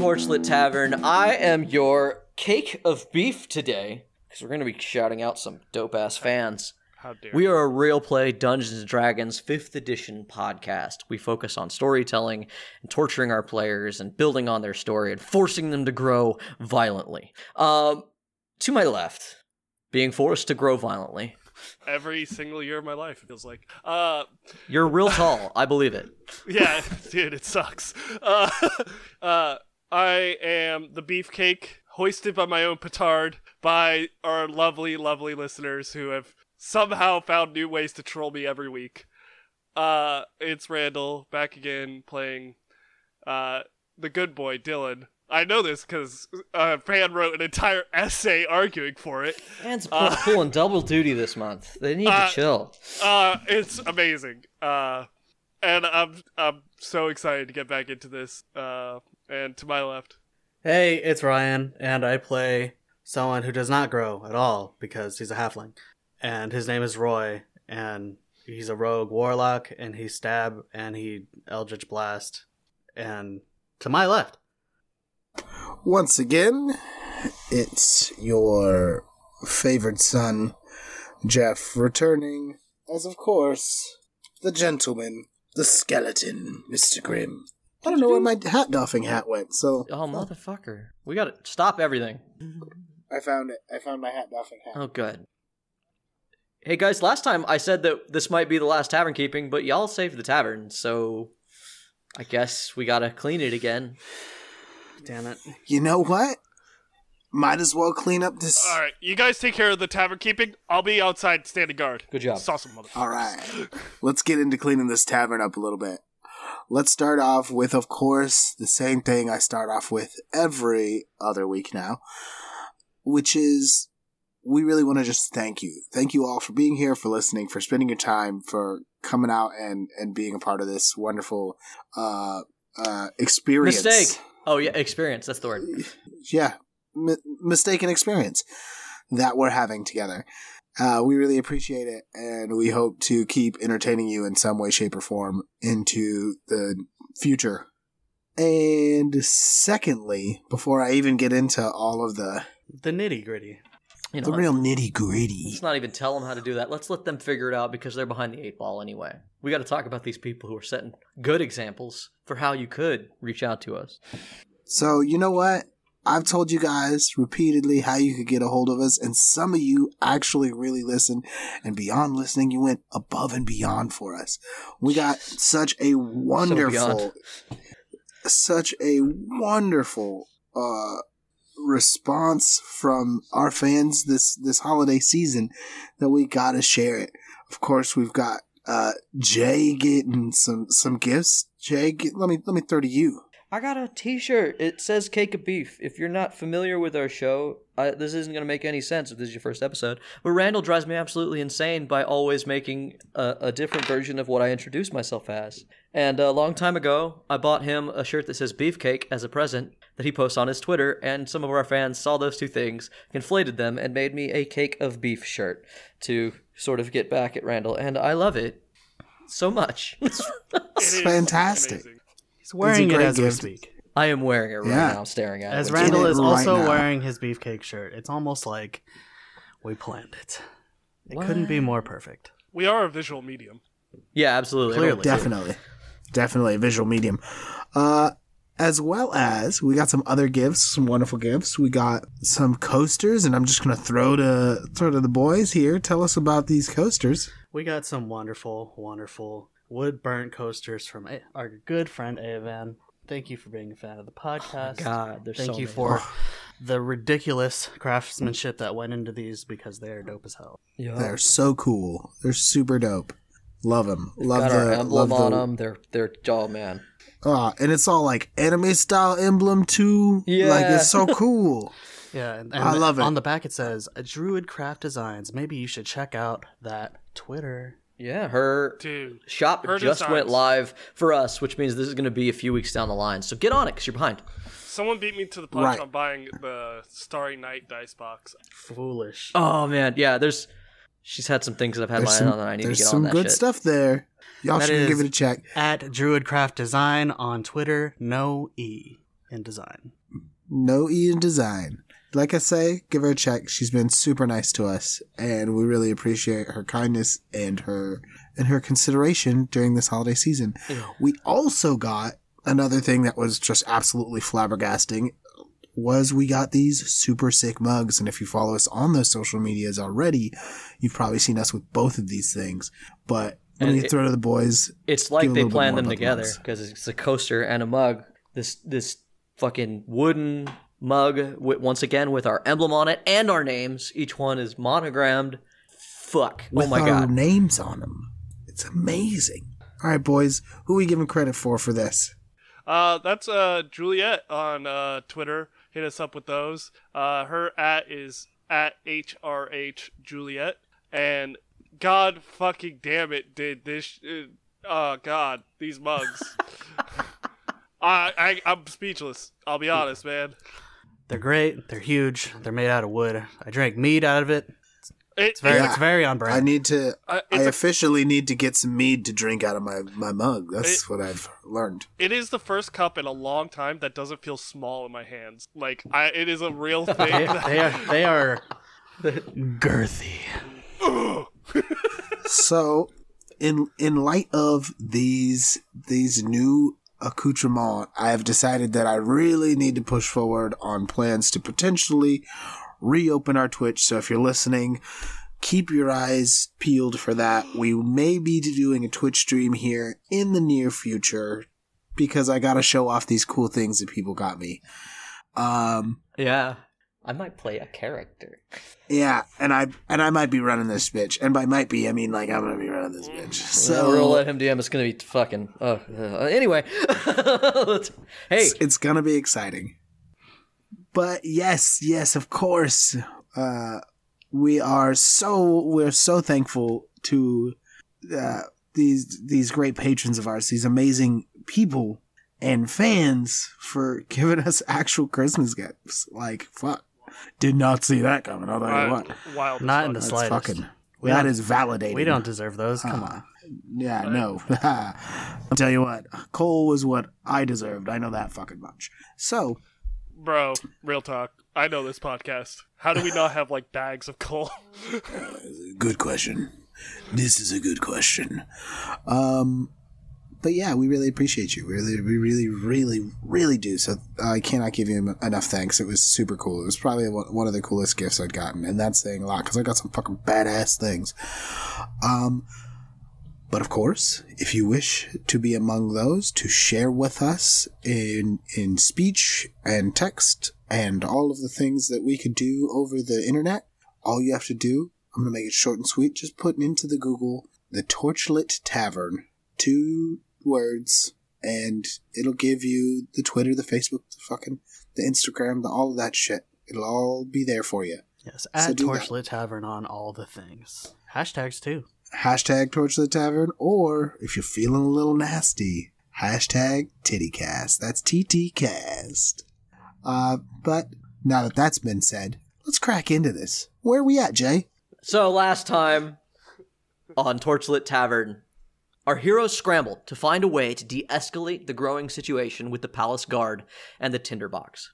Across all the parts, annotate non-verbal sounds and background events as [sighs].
Torchlit Tavern. I am your cake of beef today because we're going to be shouting out some dope ass fans. How dare We are a real play Dungeons and Dragons 5th edition podcast. We focus on storytelling and torturing our players and building on their story and forcing them to grow violently. Um, to my left, being forced to grow violently. every single year of my life it feels like. Uh, You're real tall. I believe it. [laughs] yeah, dude, it sucks. Uh, [laughs] uh, I am the beefcake hoisted by my own petard by our lovely, lovely listeners who have somehow found new ways to troll me every week. Uh, it's Randall back again playing uh, the good boy Dylan. I know this because a fan wrote an entire essay arguing for it. Fans are pulling double duty this month. They need Uh, to chill. Uh, it's amazing. Uh, and I'm I'm so excited to get back into this. Uh, and to my left, Hey, it's Ryan, and I play someone who does not grow at all because he's a halfling. And his name is Roy, and he's a rogue warlock, and he stab and he eldritch blast. And to my left, Once again, it's your favored son, Jeff, returning as, of course, the gentleman, the skeleton, Mr. Grimm. I don't know where my hat doffing hat went, so Oh, motherfucker. We gotta stop everything. I found it. I found my hat doffing hat. Oh, good. Hey guys, last time I said that this might be the last tavern keeping, but y'all saved the tavern, so I guess we gotta clean it again. [sighs] damn it. You know what? Might as well clean up this. all right, you guys take care of the tavern keeping. I'll be outside standing guard. Good job. Saw some. All right. Let's get into cleaning this tavern up a little bit. Let's start off with, of course, the same thing I start off with every other week now, which is we really want to just thank you. Thank you all for being here, for listening, for spending your time, for coming out and, and being a part of this wonderful uh, uh, experience. Mistake. Oh yeah, experience. That's the word. Yeah, m- mistaken experience that we're having together. Uh, we really appreciate it, and we hope to keep entertaining you in some way, shape, or form into the future. And secondly, before I even get into all of the The nitty gritty. You know, the real nitty gritty, let's not even tell them how to do that. Let's let them figure it out because they're behind the eight ball anyway. We got to talk about these people who are setting good examples for how you could reach out to us. So, you know what? I've told you guys repeatedly how you could get a hold of us, and some of you actually really listened. And beyond listening, you went above and beyond for us. We got such a wonderful, such a wonderful uh, response from our fans this this holiday season that we got to share it. Of course, we've got uh, Jay getting some some gifts. Jay, get, let me let me throw to you. I got a T-shirt. It says "Cake of Beef." If you're not familiar with our show, uh, this isn't going to make any sense if this is your first episode. But Randall drives me absolutely insane by always making a, a different version of what I introduce myself as. And a long time ago, I bought him a shirt that says "Beefcake" as a present that he posts on his Twitter. And some of our fans saw those two things, conflated them, and made me a "Cake of Beef" shirt to sort of get back at Randall. And I love it so much. [laughs] It is fantastic. amazing. He's wearing it great as we speak. I am wearing it right Yeah. now, staring at it. As Randall is also now. wearing his beefcake shirt. It's almost like we planned it. It couldn't be more perfect. We are a visual medium. Yeah, absolutely. Clearly. Definitely. Definitely a visual medium. Uh as well as we got some other gifts, some wonderful gifts. We got some coasters, and I'm just gonna throw to throw to the boys here. Tell us about these coasters. We got some wonderful, wonderful wood burnt coasters from A- our good friend Avan. Thank you for being a fan of the podcast. God, there's Thank so you many. for the ridiculous craftsmanship that went into these because they are dope as hell. Yeah. They're so cool. They're super dope. Love them. Love got the our emblem love on the, them. They're they're oh man. Ah, and it's all like anime style emblem too. Yeah. like it's so cool. [laughs] Yeah, and, I love it. On the back it says Druid Craft Designs. Maybe you should check out that Twitter. Yeah, her Dude, shop Her just designs. went live for us, which means this is going to be a few weeks down the line. So get on it because you're behind. someone beat me to the punch Right. on buying the Starry Night dice box. Foolish. Oh man, yeah. There's she's had some things that I've had There's my eye on that I need to there's get on that. some good shit. stuff there. Y'all That should give it a check. At Druid Craft Design on Twitter, no E. in design. No E in design. Like I say, give her a check. She's been super nice to us, and we really appreciate her kindness and her and her consideration during this holiday season. We also got another thing that was just absolutely flabbergasting was we got these super sick mugs and if you follow us on those social medias already you've probably seen us with both of these things but let And me it- throw to the boys It's like they planned them together because it's a coaster and a mug. This this fucking wooden mug wi- once again with our emblem on it and our names. Each one is monogrammed. Fuck. with oh my our god. names on them it's amazing all right boys who are we giving credit for for this Uh, that's uh Juliet on uh Twitter. Hit us up with those. Uh, her at is at hrh Juliet, and God fucking damn it, did this? Uh, oh God, these mugs. [laughs] I, I I'm speechless. I'll be honest, man. They're great. They're huge. They're made out of wood. I drank mead out of it. It, It's very, Yeah. it's very on i need to uh, i it's a, officially need to get some mead to drink out of my, my mug that's what i've learned it is the first cup in a long time that doesn't feel small in my hands. Like I, it is a real thing. they, they are, they are girthy. [laughs] so in in light of these these new accoutrements i have decided that i really need to push forward on plans to potentially reopen our twitch. So if you're listening keep your eyes peeled for that. We may be doing a twitch stream here in the near future because i gotta show off these cool things that people got me. Um Yeah. I might play a character. yeah and i and i might be running this bitch and by might be i mean like i'm gonna be running this bitch So we're gonna let him DM. It's gonna be fucking. Oh, uh, anyway. [laughs] Hey, it's, it's gonna be exciting. But yes, yes, of course, uh, we are so we're so thankful to uh, these these great patrons of ours, these amazing people and fans for giving us actual Christmas gifts. Like fuck, did not see that coming. I'll tell you Wild, what, wild Not in the that's slightest. fucking We that don't- is validating. We don't deserve those. Come Uh, on. Yeah, no. [laughs] I'll tell you what, Coal was what I deserved. I know that fucking much. So, Bro, real talk. I know this podcast. How do we not have like bags of coal? [laughs] good question. This is a good question. Um, but yeah, we really appreciate you. We really, we really, really, really do. So I cannot give you enough thanks. It was super cool. It was probably one of the coolest gifts I'd gotten, and that's saying a lot because I got some fucking badass things. Um, but of course, if you wish to be among those to share with us in in speech and text and all of the things that we could do over the internet, all you have to do, I'm gonna make it short and sweet, just put into the Google the Torchlit Tavern, two words, and it'll give you the Twitter, the Facebook, the fucking the Instagram, the all of that shit. It'll all be there for you. Yes, So at do that. Torchlit Tavern on all the things. Hashtags too. hashtag Torchlit Tavern, or if you're feeling a little nasty, hashtag TittyCast. That's TTCast. Uh, but now that that's been said, let's crack into this. Where are we at, Jay? So last time on Torchlit Tavern, our heroes scrambled to find a way to de-escalate the growing situation with the palace guard and the tinderbox.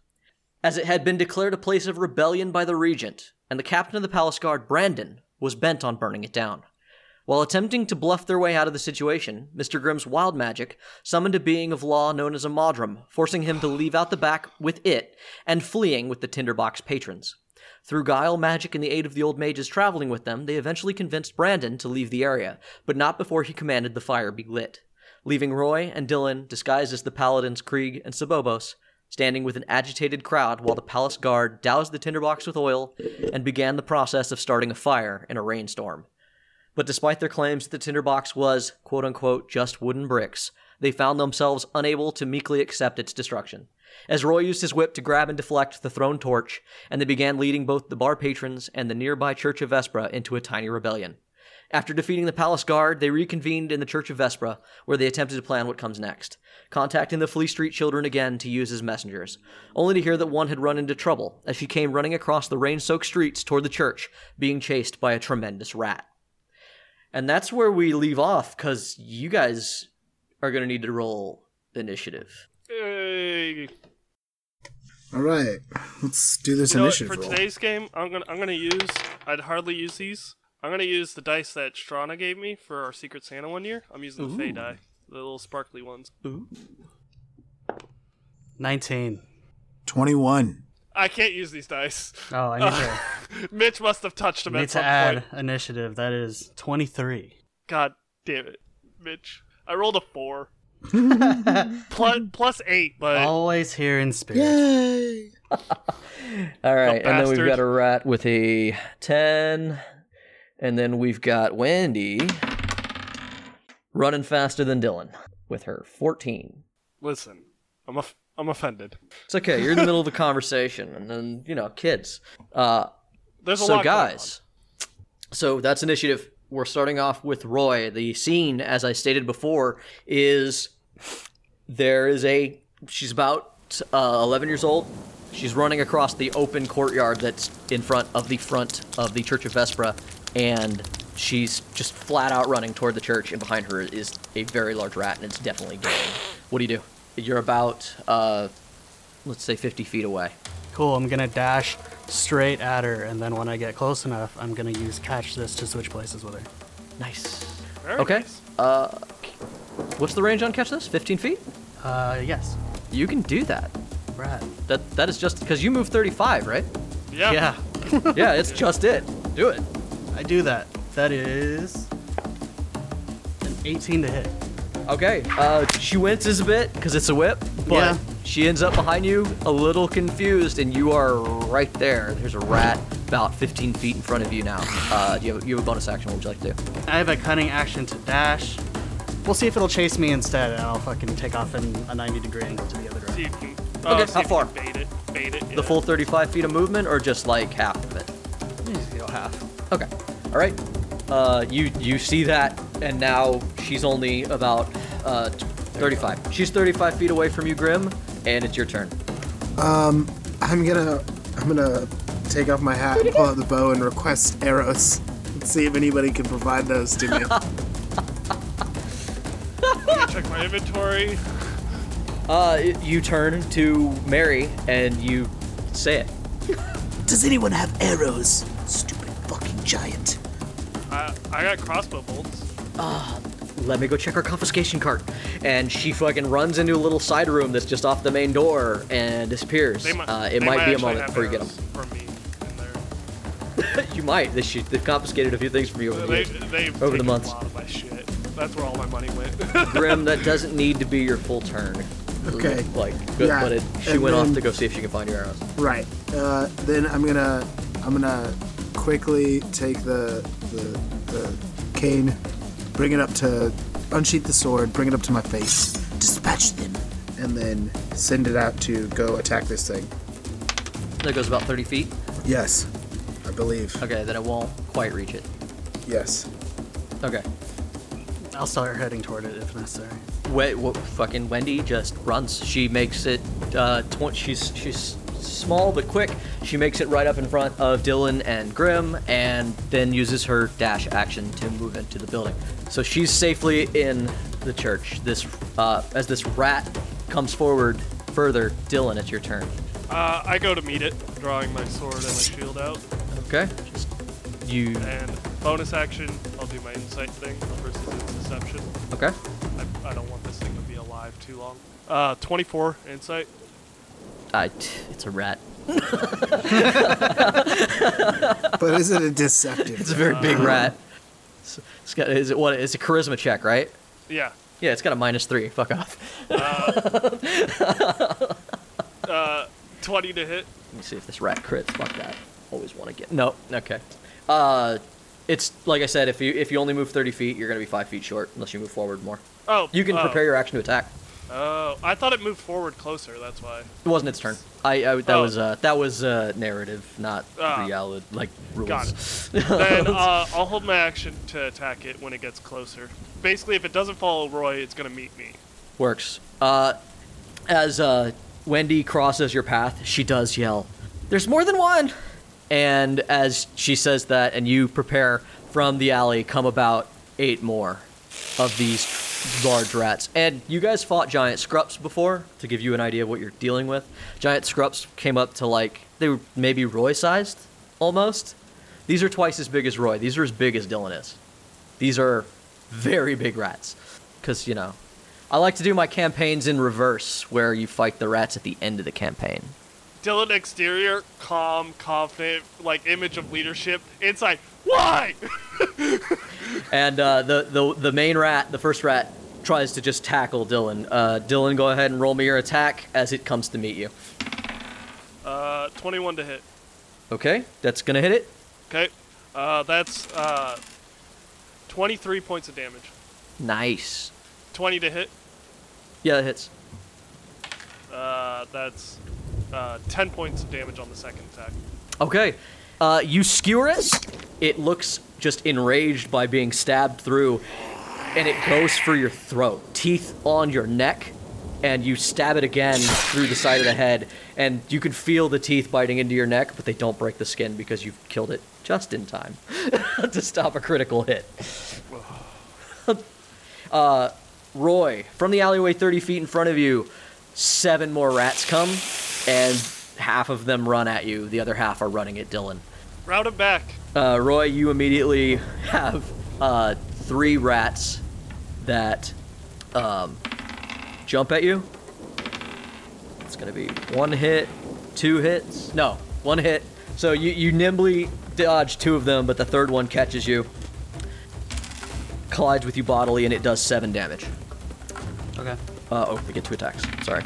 As it had been declared a place of rebellion by the regent, and the captain of the palace guard, Brandon, was bent on burning it down. While attempting to bluff their way out of the situation, Mr. Grimm's wild magic summoned a being of law known as a Modron, forcing him to leave out the back with it and fleeing with the tinderbox patrons. Through guile, magic, and the aid of the old mages traveling with them, they eventually convinced Brandon to leave the area, but not before he commanded the fire be lit, leaving Roy and Dylan, disguised as the paladins Krieg and Sabobos, standing with an agitated crowd while the palace guard doused the tinderbox with oil and began the process of starting a fire in a rainstorm. But despite their claims that the tinderbox was, quote unquote, just wooden bricks, they found themselves unable to meekly accept its destruction. As Roy used his whip to grab and deflect the thrown torch, and they began leading both the bar patrons and the nearby Church of Vespra into a tiny rebellion. After defeating the palace guard, they reconvened in the Church of Vespra, where they attempted to plan what comes next, contacting the Flea Street children again to use as messengers, only to hear that one had run into trouble as she came running across the rain soaked streets toward the church, being chased by a tremendous rat. And that's where we leave off, because you guys are going to need to roll initiative. Hey. All right, let's do this You know what, initiative for roll. today's game, I'm gonna I'm gonna use. I'd hardly use these. I'm gonna use the dice that Strana gave me for our Secret Santa one year. I'm using the Fey die, the little sparkly ones. 19. Twenty-one. I can't use these dice. Oh, I need to, [laughs] Mitch must have touched them need at to some add point. initiative. That is 23. God damn it, Mitch. I rolled a four. [laughs] plus, plus eight, but Always here in spirit. Yay! [laughs] All right, and then we've got a rat with a 10. And then we've got Wendy running faster than Dylan with her 14. listen, I'm off- I'm offended. It's okay. You're in the middle of a conversation, and then, you know, kids. Uh, There's a so, lot going guys, so that's initiative. We're starting off with Roy. The scene, as I stated before, is there is a. She's about uh, 11 years old. She's running across the open courtyard that's in front of the front of the Church of Vespra, and she's just flat out running toward the church. And behind her is a very large rat, and it's definitely Dylan. What do you do? You're about, uh, let's say, 50 feet away. Cool. I'm going to dash straight at her, and then when I get close enough, I'm going to use catch this to switch places with her. Nice. Very Okay. nice. Uh, what's the range on catch this? 15 feet? Uh, yes. You can do that. Rat. That that is just because you move 35, right? Yeah. Yeah, [laughs] yeah, it's just it. Do it. I do that. That is an 18 to hit. Okay. Uh, she winces a bit because it's a whip, but Yeah. she ends up behind you, a little confused, and you are right there. There's a rat about 15 feet in front of you now. Uh, do you have, you have a bonus action? What would you like to do? I have a cunning action to dash. We'll see if it'll chase me instead, and I'll fucking take off in a 90 degree angle to the other See direction. if you can, uh, Okay, see how if far? can Bait it. Bait it. The full 35 feet of movement, or just like half of it? You know, half. Okay. All right. Uh, you you see that, and now she's only about uh, 35. She's 35 feet away from you, Grim, and it's your turn. Um, I'm gonna I'm gonna take off my hat and pull out the bow and request arrows. Let's see if anybody can provide those to me. [laughs] Let me check my inventory. Uh, you turn to Mary and you say it. Does anyone have arrows? Stupid fucking giant. I, I got crossbow bolts. Let me go check our confiscation cart. And she fucking runs into a little side room that's just off the main door and disappears. They might, uh, it they might, be a actually moment have before you get them. From me in [laughs] there. you might. They, she, they've confiscated a few things from you over the They, years. they've Over the months. a lot of my shit. That's where all my money went. [laughs] Grim, that doesn't need to be your full turn. Okay. Like, good, Yeah, but it, she and went off to go see if she can find your arrows. Right. Uh, then I'm gonna I'm gonna quickly take the the, the cane, bring it up to unsheath the sword, bring it up to my face, dispatch them, and then send it out to go attack this thing. That goes about 30 feet. Yes, I believe. Okay, then it won't quite reach it. Yes. Okay. I'll start heading toward it if necessary. Wait, what, fucking Wendy just runs. She makes it. Uh, tw- she's she's small but quick. She makes it right up in front of Dylan and Grim, and then uses her dash action to move into the building. So she's safely in the church. This uh, as this rat comes forward further. Dylan, it's your turn. uh, I go to meet it, drawing my sword and my shield out. Okay. Just you. And bonus action, I'll do my insight thing versus its deception. Okay. I, I don't want this thing to be alive too long. Uh, 24 insight. I. It's a rat. [laughs] But is it a deceptive? It's a very big rat. It's, it's got. Is it what? It's a charisma check, right? Yeah. Yeah, it's got a minus three. Fuck off. Uh, [laughs] 20 to hit. Let me see if this rat crits. Fuck that. Always want to get. No. Okay. Uh, it's like I said. If you if you only move thirty feet, you're gonna be five feet short unless you move forward more. Oh, You can oh. prepare your action to attack. Oh, I thought it moved forward closer. That's why. It wasn't its turn. I, I that Oh. was uh that was uh narrative, not Ah. reality like rules. Got it. [laughs] then uh, I'll hold my action to attack it when it gets closer. Basically, if it doesn't follow Roy, it's gonna meet me. Works. Uh, as uh, Wendy crosses your path, she does yell, There's more than one! And as she says that, and you prepare from the alley, come about eight more of these large rats. And you guys fought giant scrups before to give you an idea of what you're dealing with. Giant scrups came up to like they were maybe Roy sized almost. These are twice as big as Roy. These are as big as Dylan is. These are very big rats. Cuz you know, I like to do my campaigns in reverse where you fight the rats at the end of the campaign. Dylan exterior, calm, confident, like image of leadership. Inside, why? [laughs] And uh, the, the the main rat, the first rat, tries to just tackle Dylan. Uh, Dylan, go ahead and roll me your attack as it comes to meet you. uh, 21 to hit. Okay, that's gonna hit it. Okay. Uh, that's uh, 23 points of damage. Nice. 20 to hit. Yeah, that hits. Uh, that's uh, 10 points of damage on the second attack. Okay, uh, you skewer it. It looks just enraged by being stabbed through, and it goes for your throat, teeth on your neck, and you stab it again through the side of the head, and you can feel the teeth biting into your neck, but they don't break the skin because you've killed it just in time [laughs] to stop a critical hit. [sighs] uh, Roy, from the alleyway 30 feet in front of you, seven more rats come, and half of them run at you. The other half are running at Dylan. Route it back. Uh, Roy, you immediately have uh, three rats that um, jump at you. It's gonna be one hit, two hits. No, one hit. So you, you nimbly dodge two of them, but the third one catches you, collides with you bodily, and it does seven damage. Okay. Uh, oh, we get two attacks. Sorry.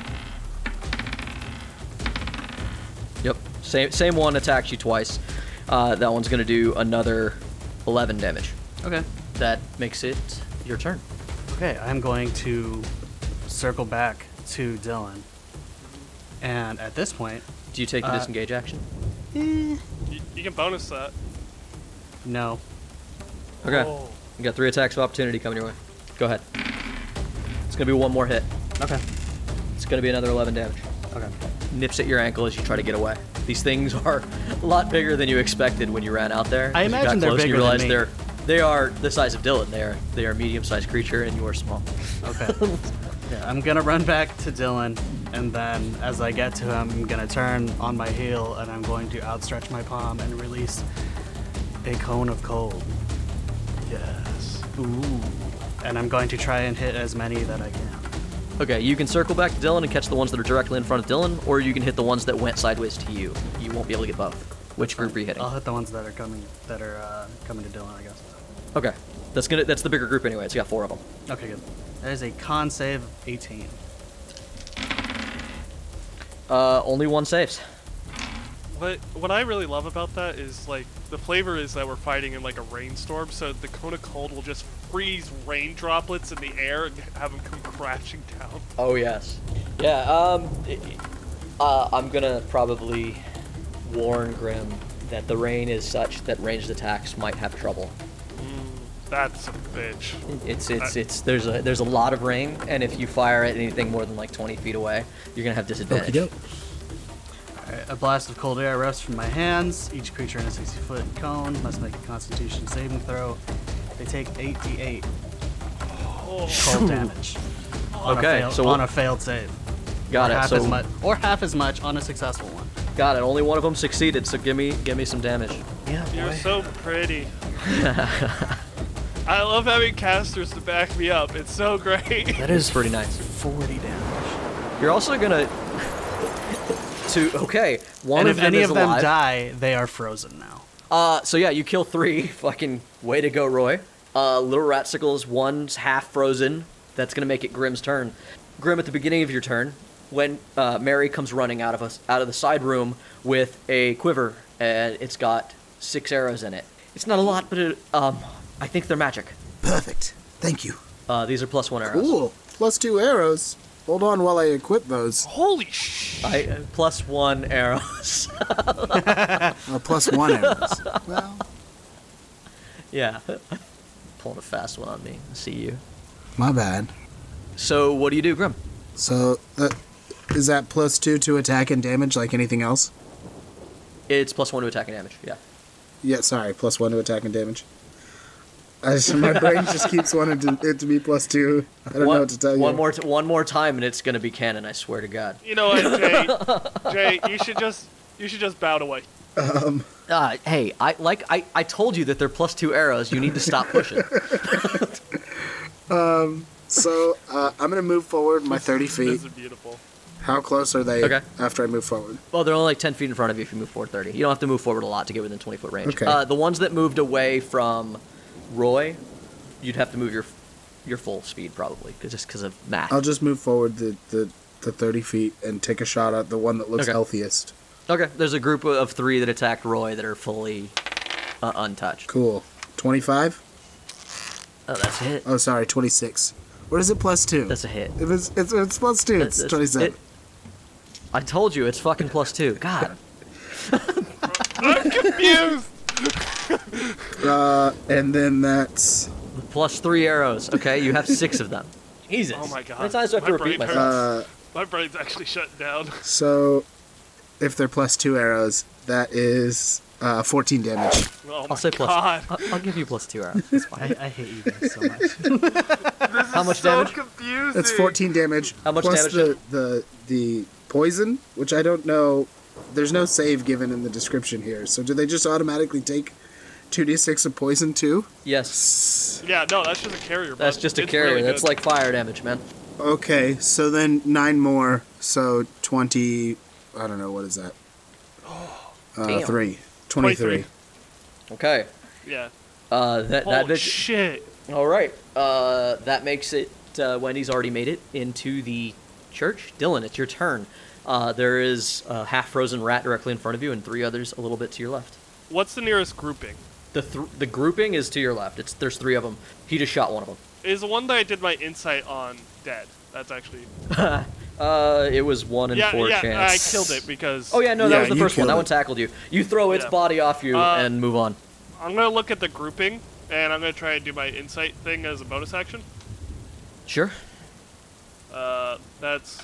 Same same one attacks you twice. Uh, that one's gonna do another 11 damage. Okay. That makes it your turn. Okay, I'm going to circle back to Dylan. And at this point, Do you take the Uh, disengage action? You, you can bonus that. no. Okay. Oh. You got three attacks of opportunity coming your way. Go ahead. It's gonna be one more hit. Okay. It's gonna be another 11 damage. Okay. Nips at your ankle as you try to get away. These things are a lot bigger than you expected when you ran out there. I As you got imagine they're close and you bigger than realize me. They're they are the size of Dylan. They are they are a medium-sized creature, and you are small. Okay. [laughs] yeah, I'm gonna run back to Dylan, and then as I get to him, I'm gonna turn on my heel, and I'm going to outstretch my palm and release a cone of cold. Yes. Ooh. And I'm going to try and hit as many that I can. Okay, you can circle back to Dylan and catch the ones that are directly in front of Dylan, or you can hit the ones that went sideways to you. You won't be able to get both. Which group are you hitting? I'll hit the ones that are coming that are uh, coming to Dylan, I guess. Okay, that's gonna that's the bigger group anyway. It's got four of them. Okay, good. That is a con save 18. Uh, only one saves. What what I really love about that is like the flavor is that we're fighting in like a rainstorm, so the cone of cold will just freeze rain droplets in the air and [laughs] have them come crashing down. Oh yes. Yeah. Um. Uh, I'm gonna probably warn Grim that the rain is such that ranged attacks might have trouble. That's a bitch. It's it's it's there's a there's a lot of rain, and if you fire at anything more than like 20 feet away, you're gonna have disadvantage. Alright, a blast of cold air erupts from my hands. Each creature in a 60 foot cone must make a constitution saving throw. They take 8d8 cold damage. On a Okay, failed- so on a failed save. Got or it. Half So as much, or half as much on a successful one. got it. Only one of them succeeded. So give me give me some damage. Yeah, You're so pretty. [laughs] I love having casters to back me up. It's so great. That is pretty nice. 40 damage. You're also gonna [laughs] to okay. One and of if them any is of them die, they are frozen now. Uh, so yeah, you kill three. [laughs] Fucking way to go, Roy. Uh, little ratsicles, one's half frozen. That's gonna make it Grim's turn. Grim, at the beginning of your turn, when uh, Mary comes running out of us out of the side room with a quiver, and it's got six arrows in it. It's not a lot, but it, um, I think they're magic. Perfect. Thank you. Uh, these are plus one arrows. Cool. Plus two arrows. Hold on while I equip those. Holy sh! I uh, plus one arrows. Uh, [laughs] plus one arrows. [laughs] Well, yeah. [laughs] Pulling a fast one on me. I see you. my bad. So what do you do, Grim? So, uh, is that plus two to attack and damage like anything else? It's plus one to attack and damage. Yeah. Yeah, sorry, plus one to attack and damage. I just, my brain just keeps wanting to, it to be plus two. I don't one, know what to tell you. One more, t- one more time, and it's gonna be canon. I swear to God. You know what, Jay? [laughs] Jay, you should just you should just bow to away. Uh, hey, I like I, I told you that they're plus two arrows. You need to stop pushing. [laughs] So uh, I'm gonna move forward my 30 feet. This is beautiful. How close are they Okay. after I move forward? well, they're only like ten feet in front of you if you move forward thirty. You don't have to move forward a lot to get within twenty foot range. Okay. Uh, the ones that moved away from Roy, you'd have to move your your full speed probably, 'cause- just because of math. I'll just move forward the, the, the 30 feet and take a shot at the one that looks Okay. healthiest. Okay, there's a group of three that attacked Roy that are fully uh, untouched. Cool. 25? Oh, that's a hit. Oh, sorry, 26. What is it plus two? That's a hit. if it's, it's, it's plus two, That's- it's 27. it- I told you, it's fucking plus two. God. [laughs] I'm confused. Uh, and then that's Plus three arrows. Okay, you have six of them. [laughs] Jesus. Oh my God. How many times do I have to My repeat brain myself? uh, My brain's actually shut down. so if they're plus two arrows, that is uh, 14 damage. Oh my I'll say plus. God. I'll, I'll give you plus two arrows. It's fine. I, I hate you guys so much. [laughs] How much so damage? confusing. That's 14 damage. How much plus damage? the, the the poison, which I don't know. There's no save given in the description here. So do they just automatically take 2d6 of poison too? Yes. Yeah, no, that's just a carrier. That's just a It's carrier. really That's good. like fire damage, man. Okay, so then nine more. So 20. I don't know what is that. [gasps] Uh, three. 23. 23. Okay. yeah. Uh, that Holy that vid- shit. All right. Uh, that makes it. Uh, Wendy's already made it into the church. Dylan, it's your turn. Uh, there is a half frozen rat directly in front of you, and three others a little bit to your left. What's the nearest grouping? The th- the grouping is to your left. It's there's three of them. He just shot one of them. Is the one that I did my insight on dead? That's actually. [laughs] Uh, it was one in yeah, four yeah. chance. I killed it because. Oh yeah, no, that Yeah, was the first one. killed That one tackled you. You throw its Yeah. body off you Uh, and move on. I'm gonna look at the grouping, and I'm gonna try and do my insight thing as a bonus action. Sure. Uh, that's.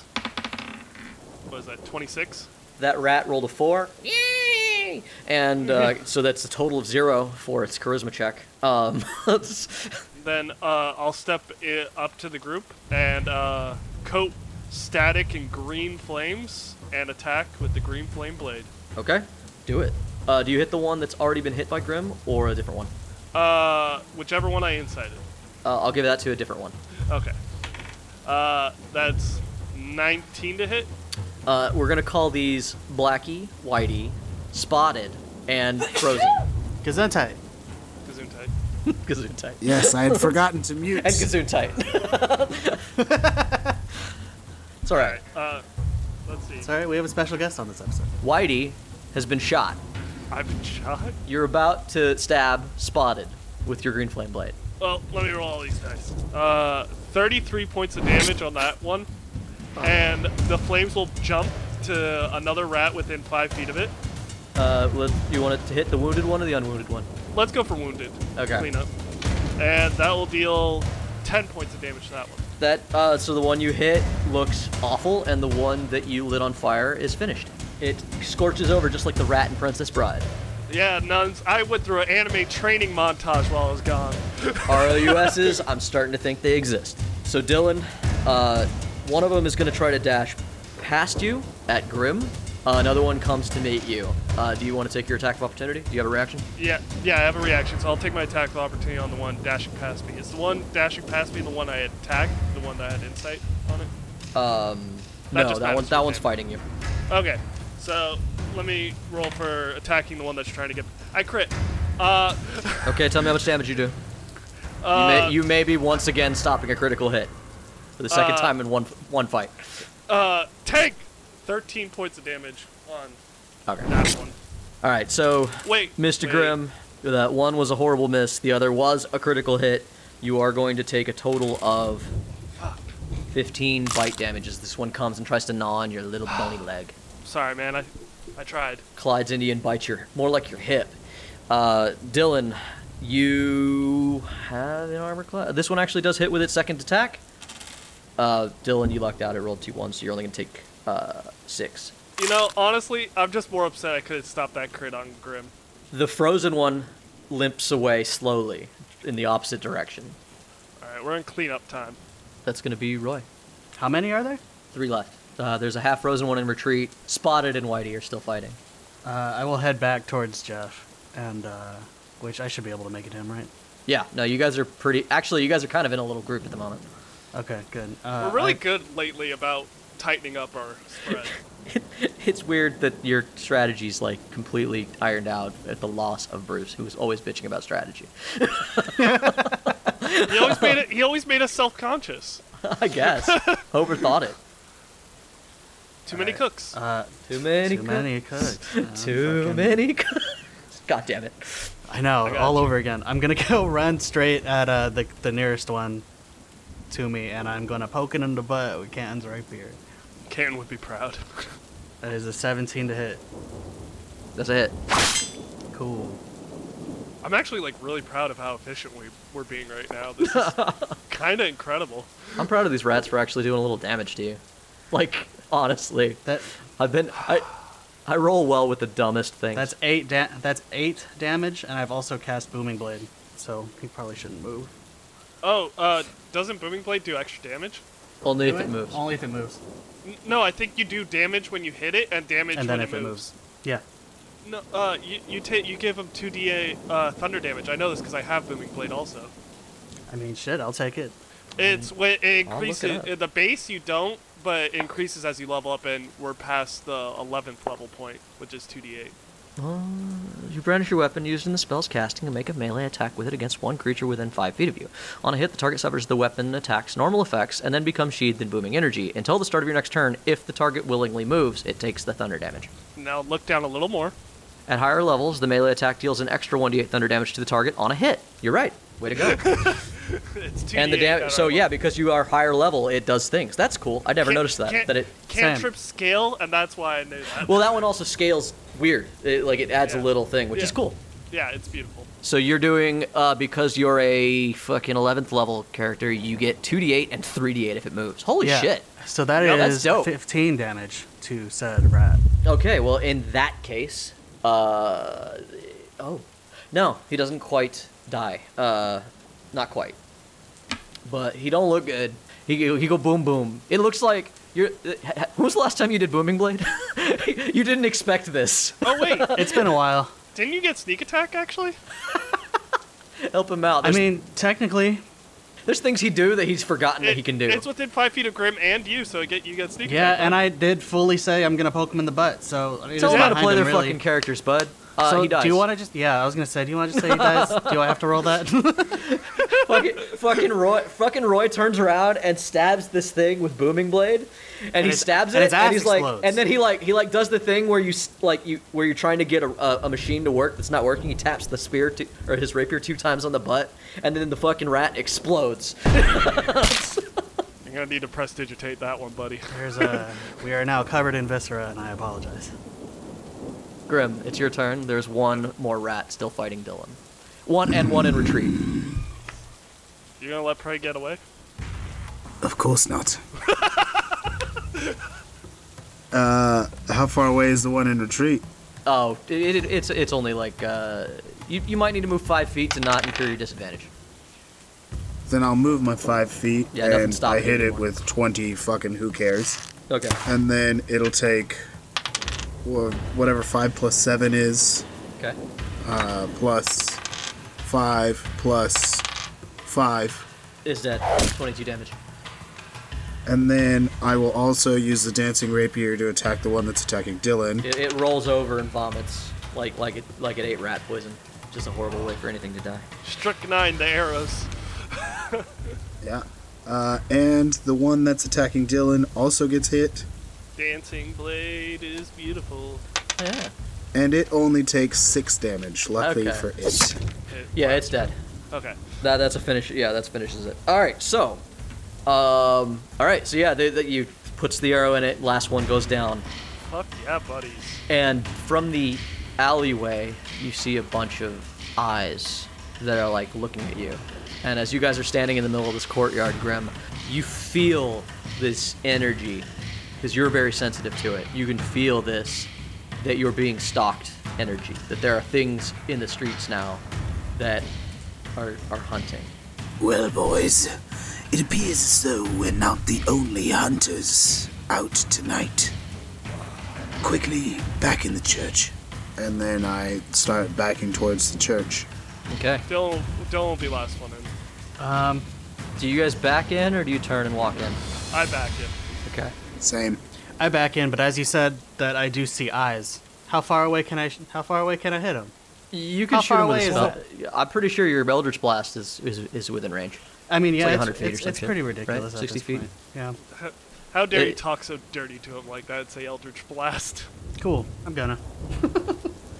What is that? 26. That rat rolled a four. Yay! And uh, so that's a total of zero for its charisma check. Um, [laughs] Then uh, I'll step i up to the group and uh, coat static and green flames and attack with the green flame blade. okay, do it. Uh, do you hit the one that's already been hit by Grim or a different one? Uh, whichever one I incited. Uh, I'll give that to a different one. Okay. Uh, that's 19 to hit. Uh, we're gonna call these Blackie, Whitey, Spotted, and [laughs] Frozen. Gesundheit. Gesundheit. Gesundheit. Yes, I had forgotten to [laughs] mute. And Gesundheit. [laughs] it's all right. Uh, let's see. Sorry, we have a special guest on this episode. Whitey has been shot. I've been shot. You're about to stab Spotted with your green flame blade. Well, let me roll all these dice. Uh, 33 points of damage on that one. And the flames will jump to another rat within five feet of it. Uh, let, you want it to hit the wounded one or the unwounded one? Let's go for wounded. Okay. Clean up. And that will deal 10 points of damage to that one. That uh, so the one you hit looks awful, and the one that you lit on fire is finished. It scorches over just like the rat in Princess Bride. Yeah, nuns. I went through an anime training montage while I was gone. [laughs] ROUSs, I'm starting to think they exist. So Dylan, uh, one of them is going to try to dash past you at Grim. Uh, another one comes to meet you. Uh, do you want to take your attack of opportunity? Do you have a reaction? Yeah, yeah, I have a reaction, so I'll take my attack of opportunity on the one dashing past me. Is the one dashing past me the one I attacked? The one that had insight on it? Um, That no, that one that one's fighting you. Okay, so let me roll for attacking the one that's trying to get. I crit. Uh, [laughs] Okay, tell me how much damage you do. You, uh, may, you may be once again stopping a critical hit for the second Uh, time in one one fight. uh, tank. Thirteen points of damage on Okay. that one. All right, so Wait, Mr. wait. Grimm, that one was a horrible miss. The other was a critical hit. You are going to take a total of 15 bite damages. This one comes and tries to gnaw on your little bony [sighs] leg. Sorry, man. I, I tried. Clyde's Indian bites your more like your hip. Uh, Dylan, you have an armor class. This one actually does hit with its second attack. Uh, Dylan, you lucked out. It rolled two ones, so you're only gonna take uh, six. You know, honestly, I'm just more upset I could have stopped that crit on Grim. The frozen one limps away slowly, in the opposite direction. All right, we're in cleanup time. That's going to be Roy. How many are there? Three left. Uh, there's a half frozen one in retreat. Spotted and Whitey are still fighting. Uh, I will head back towards Jeff, and uh, which I should be able to make it to him, right? Yeah, no, you guys are pretty. Actually, you guys are kind of in a little group at the moment. Okay, good. Uh, We're really I- good lately about tightening up our spread. [laughs] it's weird that your strategy's like completely ironed out at the loss of Bruce, who was always bitching about strategy. [laughs] he always made it. He always made us self-conscious. [laughs] I guess. overthought it. Too many Alright. cooks. Uh, Too many. too cooks. many cooks. Too fucking- many. cooks. God damn it. I know, I all you. over again. I'm gonna go run straight at uh, the the nearest one to me, and I'm gonna poke it in the butt with Canton's rapier. Canton would be proud. That is a 17 to hit. That's a hit. Cool. I'm actually like really proud of how efficient we we're being right now. This is [laughs] kind of incredible. I'm proud of these rats for actually doing a little damage to you. Like honestly, That I've been I I roll well with the dumbest things. that's eight. Da- that's eight damage, and I've also cast Booming Blade, so he probably shouldn't move. Oh, uh, doesn't Booming Blade do extra damage? only if Do it moves. Only if it moves, N- no, I think you do damage when you hit it and damage and when if it it moves. moves. Yeah. No, uh, you you take you give him two d8 uh, thunder damage. I know this because I have Booming Blade also. I mean, shit. I'll take it. It's when it increases it the base you don't, but it increases as you level up, and we're past the 11th level point, which is 2d8. Uh, you brandish your weapon used in the spell's casting and make a melee attack with it against one creature within 5 feet of you. On a hit, the target suffers the weapon attack's normal effects and then becomes sheathed in booming energy. Until the start of your next turn, if the target willingly moves, it takes the thunder damage. Now look down a little more. At higher levels, the melee attack deals an extra 1d8 thunder damage to the target on a hit. You're right. Way to go. [laughs] It's 2d8 and the at damage. So level. yeah, because you are higher level, it does things. That's cool. I never Can't- noticed that. can't- That it. Cantrip scale, and that's why I knew that. Well, that one also scales weird. It, like it adds Yeah. a little thing, which is Yeah. cool. yeah, it's beautiful. So you're doing uh, because you're a fucking 11th level character. You get 2d8 and 3d8 if it moves. Holy yeah. shit. So that is No, that's dope. 15 damage to said rat. Okay, well in that case, uh, oh, no, he doesn't quite die. Uh, not quite. But he don't look good. He go- he go boom boom. It looks like you're. Uh, when was the last time you did booming blade? [laughs] you didn't expect this. Oh wait, [laughs] It's been a while. didn't you get sneak attack actually? [laughs] Help him out. I mean, technically, there's things he do that he's forgotten that he can do. It's within five feet of Grim and you, so you get you get sneak yeah, attack. Yeah, and I did fully say I'm gonna poke him in the butt. So I mean, Tell it's them how to play their really. fucking characters, bud. Uh, so he dies. do you want to just? Yeah, I was gonna say. Do you want to just say he dies? do I have to roll that? [laughs] fucking, fucking Roy, fucking Roy turns around and stabs this thing with booming blade, and, he his- stabs and it, his ass and he's like, explodes. and then he like he like does the thing where you like you where you're trying to get a, a, a machine to work that's not working. He taps the spear to, or his rapier two times on the butt, and then the fucking rat explodes. [laughs] You're gonna need to prestidigitate that one, buddy. There's a. We are now covered in viscera, and I apologize. Grim, it's your turn. There's one more rat still fighting Dylan, one and one in retreat. You're gonna let Prey get away? Of course not. [laughs] uh, how far away is the one in retreat? Oh, it, it, it's it's only like uh, you you might need to move five feet to not incur your disadvantage. Then I'll move my five feet Yeah, and I hit it anymore. with 20 fucking who cares. Okay. And then it'll take wha- whatever 5 plus 7 is, Okay. uh, plus 5 plus 5. Is dead. 22 damage. And then I will also use the dancing rapier to attack the one that's attacking Dylan. It, it rolls over and vomits like like it like it ate rat poison. Just a horrible way for anything to die. Strychnine the arrows. [laughs] Yeah. Uh, and the one that's attacking Dylan also gets hit, Dancing blade is beautiful. Yeah. and it only takes 6 damage, luckily Okay. for it. It- Yeah, it's dead. Okay. That that's a finish. Yeah, that finishes it. All right. So, um, all right. So yeah, that you puts the arrow in it. Last one goes down, Fuck yeah, buddies. and from the alleyway, you see a bunch of eyes that are like looking at you. And as you guys are standing in the middle of this courtyard, Grim, you feel this energy because you're very sensitive to it. You can feel this that you're being stalked energy. That there are things in the streets now that are, are hunting. Well, boys, it appears as though we're not the only hunters out tonight. Quickly, back in the church. And then I start backing towards the church. Okay. Dylan, Dylan will be last one in. Um, Do you guys back in or do you turn and walk in? I back in. Okay. Same. I back in, but as you said that I do see eyes. How far away can I? How far away can I hit him? You can How shoot him with away a spell. I'm pretty sure your Eldritch Blast is, is, is within range. I mean, yeah, like it's, feet it's, some it's shit, pretty right? ridiculous. at 60 this feet? point. Yeah, How, how dare you talk so dirty to him like that and say Eldritch Blast? cool. I'm gonna. [laughs]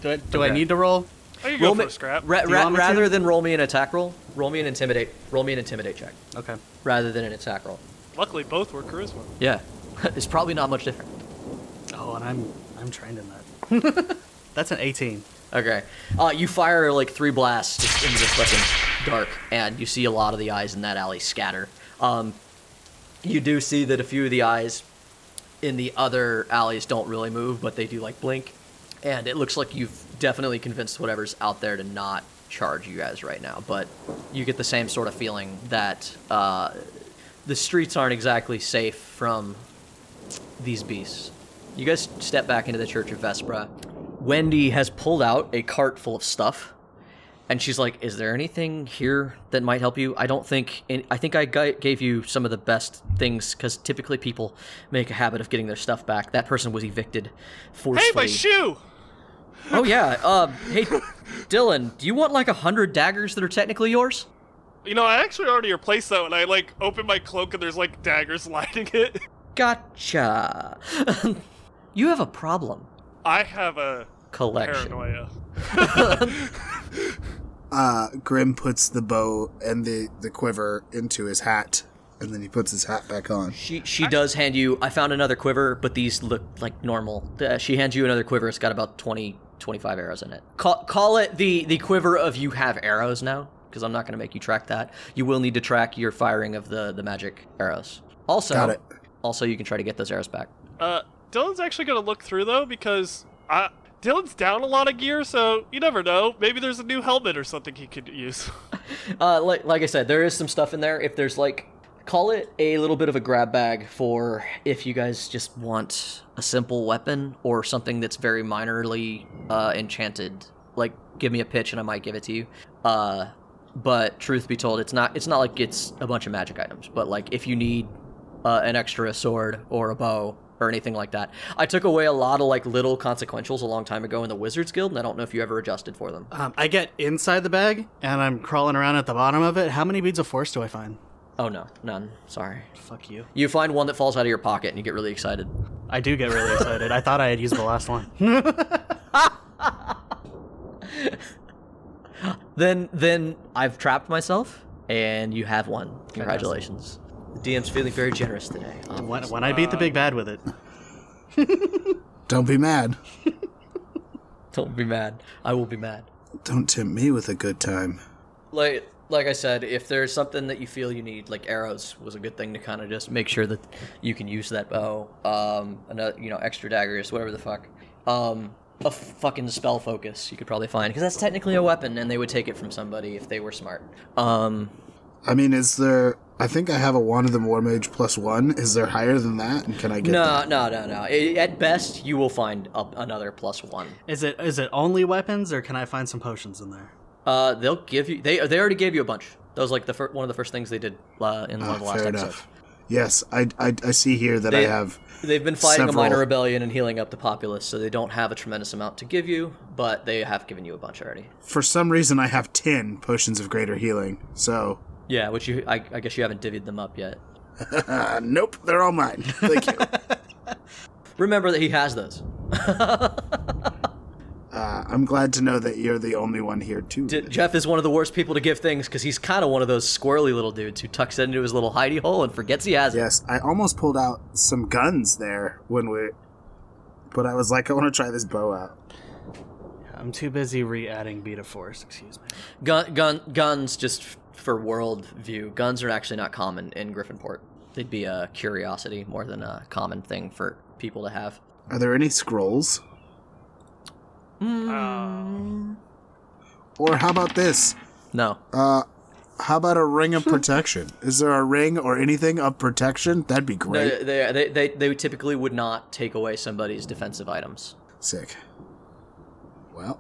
do I do I need to roll? Oh, I can go Roll for me, a scrap. ra- ra- want me to? rather than roll me an attack roll, roll me an intimidate. Roll me an intimidate check Okay. rather than an attack roll. Luckily, both were charisma. Yeah, [laughs] it's probably not much different. Oh, and I'm I'm trained in that. [laughs] That's an 18. Okay, uh, you fire like three blasts just into this fucking dark, and you see a lot of the eyes in that alley scatter. Um, you do see that a few of the eyes in the other alleys don't really move, but they do like blink, and it looks like you've definitely convinced whatever's out there to not charge you guys right now. But you get the same sort of feeling that uh, the streets aren't exactly safe from these beasts. You guys step back into the Church of Vespra. Wendy has pulled out a cart full of stuff, and she's like, "Is there anything here that might help you?" I don't think. I think I gave you some of the best things because typically people make a habit of getting their stuff back. That person was evicted forcefully. Hey, my shoe! Oh yeah. Uh, hey, Dylan, do you want like a hundred daggers that are technically yours? You know, I actually already replaced that when I like open my cloak and there's like daggers [laughs] lining it. Gotcha. [laughs] you have a problem. I have a Collection. paranoia. [laughs] Uh, Grim puts the bow and the, the quiver into his hat, and then he puts his hat back on. She she does hand you. I found another quiver, but these look like normal. Uh, she hands you another quiver. It's got about 20, 25 arrows in it. Call, call it the the quiver of you have arrows now, because I'm not going to make you track that. You will need to track your firing of the the magic arrows. Also, Got it. Also, you can try to get those arrows back. Uh, Dylan's actually gonna look through though because I Dylan's down a lot of gear, so you never know. Maybe there's a new helmet or something he could use. [laughs] [laughs] Uh, like like I said, there is some stuff in there. If there's like, call it a little bit of a grab bag for if you guys just want a simple weapon or something that's very minorly uh, enchanted. Like, give me a pitch and I might give it to you. Uh, but truth be told, it's not it's not like it's a bunch of magic items. But like, if you need uh, an extra sword or a bow or anything like that. I took away a lot of like little consequentials a long time ago in the Wizards Guild, and I don't know if you ever adjusted for them. Um, I get inside the bag and I'm crawling around at the bottom of it. How many beads of force do I find? Oh no, none. Sorry. Fuck you. You find one that falls out of your pocket and you get really excited. I do get really excited. I thought I had used the last one. [laughs] [laughs] Then then I've trapped myself and you have one. Congratulations. The DM's feeling very generous today. Um, when, when I beat the big bad with it. [laughs] Don't be mad. [laughs] don't be mad. I will be mad. Don't tempt me with a good time. Like like I said, if there's something that you feel you need, like arrows was a good thing to kind of just make sure that you can use that bow. Um, another, you know, extra daggers, whatever the fuck. Um, a fucking spell focus you could probably find because that's technically a weapon, and they would take it from somebody if they were smart. Um, I mean, is there. I think I have a Wand of the War Mage plus one. Is there higher than that? And can I get no, that? no, no, no. I at best, you will find a, another plus one. Is it is it only weapons or can I find some potions in there? Uh, they'll give you. They they already gave you a bunch. That was like the fir- one of the first things they did uh, in one Ah, of the last fair episodes. enough. Yes, I, I, I see here that They- I have. They've been fighting Several- a minor rebellion and healing up the populace, so they don't have a tremendous amount to give you, but they have given you a bunch already. For some reason, I have 10 potions of greater healing. So, Yeah, which you I, I guess you haven't divvied them up yet. [laughs] nope, they're all mine. Thank you. [laughs] Remember that he has those. [laughs] Uh, I'm glad to know that you're the only one here, too. D- Jeff is one of the worst people to give things because he's kind of one of those squirrely little dudes who tucks it into his little hidey hole and forgets he has it. Yes, I almost pulled out some guns there when we. But I was like, I want to try this bow out. I'm too busy re-adding beta force. Excuse me. Gun, gun, guns, just f- for world view, guns are actually not common in Griffinport. They'd be a curiosity more than a common thing for people to have. Are there any scrolls? Uh, Or how about this? No. Uh, how about a ring of protection? Is there a ring or anything of protection? That'd be No, great. they, they, they, they typically would not take away somebody's defensive items. Sick. Well,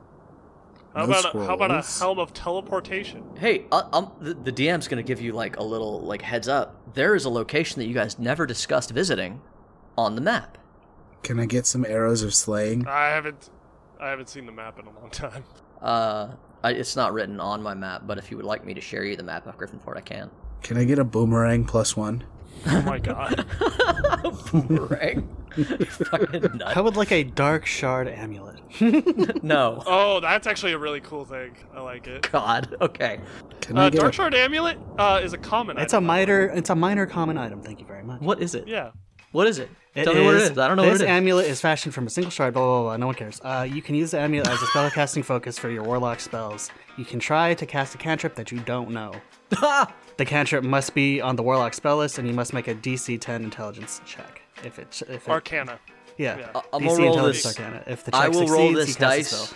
How No about a, how about a helm of teleportation? Hey, uh, um, the, the DM's gonna give you like a little like heads up. There is a location that you guys never discussed visiting on the map. can I get some arrows of slaying? I haven't I haven't seen the map in a long time. Uh, I, it's not written on my map, but if you would like me to share you the map of Griffinport, I can. Can I get a boomerang plus one? Oh my god. Boomerang. Fucking nut. [laughs] How would like a dark shard amulet? [laughs] No. Oh, that's actually a really cool thing. I like it. God. Okay. Can I Uh, get Dark a, Shard Amulet uh, is a common It's a item. minor. It's a minor common item. Thank you very much. What is it? Yeah. What is it? It Tell me what it is. I don't know this what it is. amulet is fashioned from a single shard. Blah blah blah. No one cares. Uh, you can use the amulet as a spellcasting focus for your warlock spells. You can try to cast a cantrip that you don't know. [laughs] The cantrip must be on the warlock spell list, and you must make a DC 10 intelligence check. If it, if it Arcana. yeah, yeah. I- I'm DC roll intelligence this. arcana. If the check I will succeeds, roll this dice.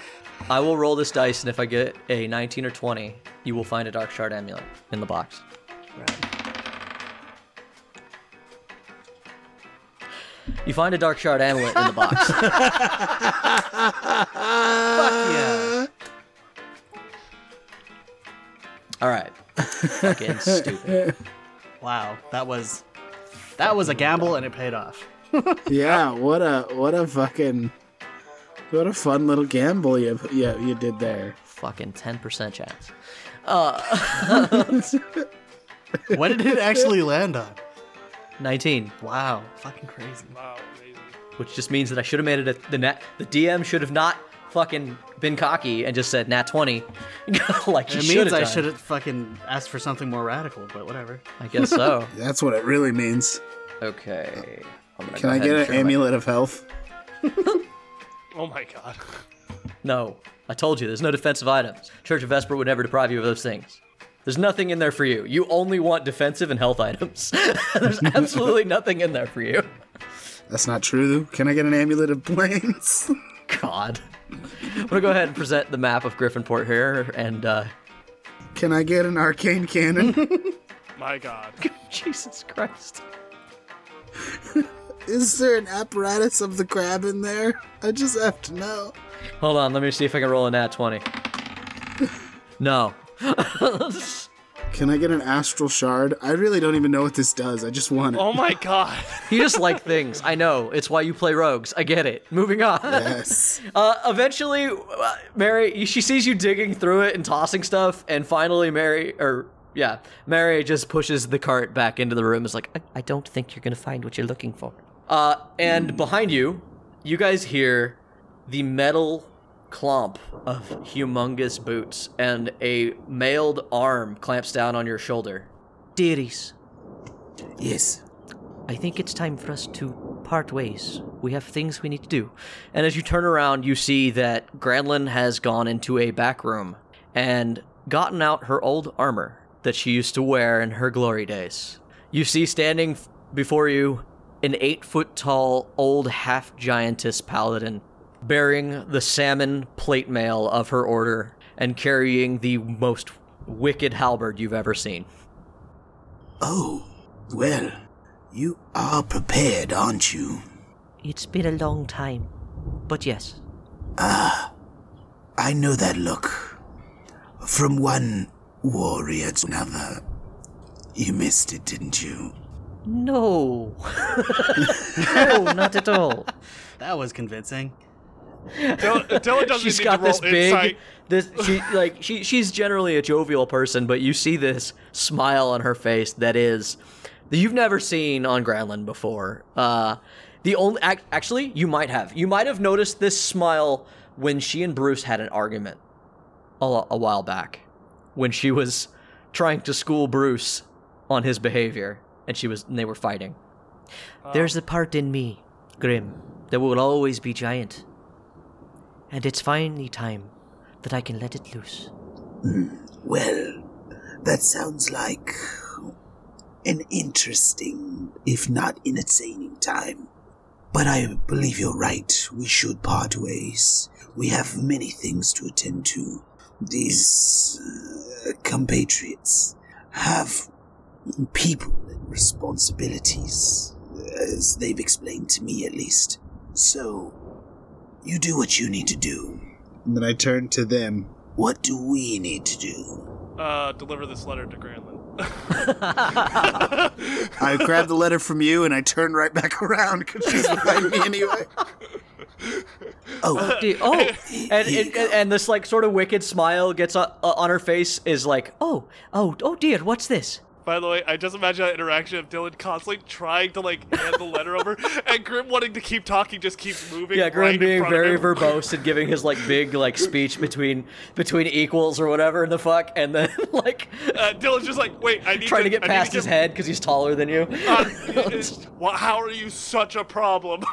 I will roll this dice, and if I get a 19 or 20, you will find a Dark Shard amulet in the box. Right. You find a Dark Shard amulet in the box. [laughs] Fuck yeah! All right. Fucking stupid. Wow, that was that was a gamble, and it paid off. [laughs] yeah, what a what a fucking what a fun little gamble you you, you did there. Fucking 10% chance. [laughs] Uh, what did it actually land on? 19, Wow, fucking crazy. Wow, amazing. which just means that I should have made it a, the net. The DM should have not fucking been cocky and just said nat 20, [laughs] like he It means have I should have fucking asked for something more radical, but whatever. I guess so. [laughs] That's what it really means. Okay. I'm gonna Can go I get an share my- amulet of health? [laughs] Oh my god. No, I told you, there's no defensive items. Church of Vesper would never deprive you of those things. There's nothing in there for you. You only want defensive and health items. [laughs] there's absolutely nothing in there for you. That's not true. Can I get an amulet of planes? [laughs] God. I'm gonna go ahead and present the map of Griffinport here, and uh, Can I get an arcane cannon? [laughs] My god. Jesus Christ. Is there an apparatus of the crab in there? I just have to know. Hold on, let me see if I can roll a nat 20. No. [laughs] Can I get an astral shard? I really don't even know what this does. I just want it. Oh my [laughs] god. you just like things. I know. It's why you play rogues. I get it. Moving on. Yes. [laughs] Uh, eventually, uh, Mary, she sees you digging through it and tossing stuff, and finally, Mary, or yeah, Mary just pushes the cart back into the room. Is like, I, I don't think you're gonna find what you're looking for. Uh, and behind you, you guys hear the metal clomp of humongous boots, and a mailed arm clamps down on your shoulder. Dearies, Yes. I think it's time for us to part ways. We have things we need to do. And as you turn around, you see that Granlin has gone into a back room and gotten out her old armor that she used to wear in her glory days. You see standing before you an eight foot tall old half giantess paladin bearing the salmon plate mail of her order and carrying the most wicked halberd you've ever seen. Oh, well, you are prepared, aren't you? It's been a long time, but yes. Ah, I know that look. From one warrior to another. You missed it, didn't you? No. [laughs] no, not at all. That was convincing. Dylan, Dylan doesn't She's got this big insight. this she like she she's generally a jovial person, but you see this smile on her face that is that you've never seen on Granlin before. Uh the only ac- actually you might have. You might have noticed this smile when she and Bruce had an argument a, a while back when she was trying to school Bruce on his behavior and she was and they were fighting. There's a part in me, Grim, that will always be giant. And it's finally time that I can let it loose. Well, that sounds like an interesting, if not entertaining time. But I believe you're right. We should part ways. We have many things to attend to. These uh, compatriots have people and responsibilities, as they've explained to me at least. So, you do what you need to do. And then I turn to them. What do we need to do? Uh, deliver this letter to Granlin. [laughs] I grab the letter from you and I turn right back around because she's behind me anyway. [laughs] Oh, Dude, oh, and, here and, and this like sort of wicked smile gets on, uh, on her face is like, oh, oh, oh dear, what's this? By the way, I just imagine that interaction of Dylan constantly trying to like hand the letter over, [laughs] and Grim wanting to keep talking, just keeps moving. Yeah, Grim right being very verbose and giving his like big like speech between between equals or whatever in the fuck, and then [laughs] like Uh, Dylan's just like, wait, I need trying to to get I past to his get- head because he's taller than you. Uh, [laughs] it's- well, how are you such a problem?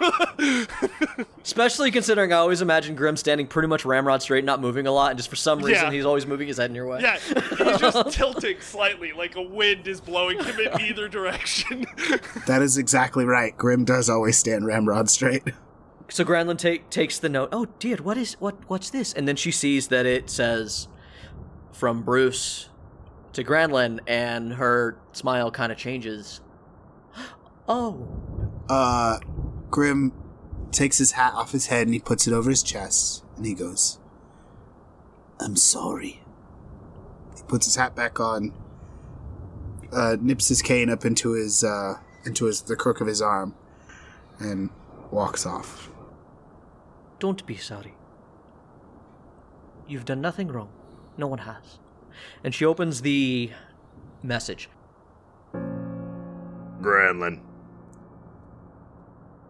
Especially considering I always imagine Grim standing pretty much ramrod straight, not moving a lot, and just for some reason Yeah. he's always moving his head in your way. yeah, he's just tilting slightly, like a wind is blowing him in [laughs] either direction. [laughs] That is exactly right. Grim does always stand ramrod straight. So Granlin take, takes the note. Oh dear, what is what what's this? And then she sees that it says from Bruce to Granlin, and her smile kind of changes. [gasps] Oh, Uh, Grim takes his hat off his head and he puts it over his chest and he goes, I'm sorry. he puts his hat back on, uh, nips his cane up into his, uh, into his, the crook of his arm and walks off. don't be sorry. You've done nothing wrong. No one has. And she opens the message. Granlin.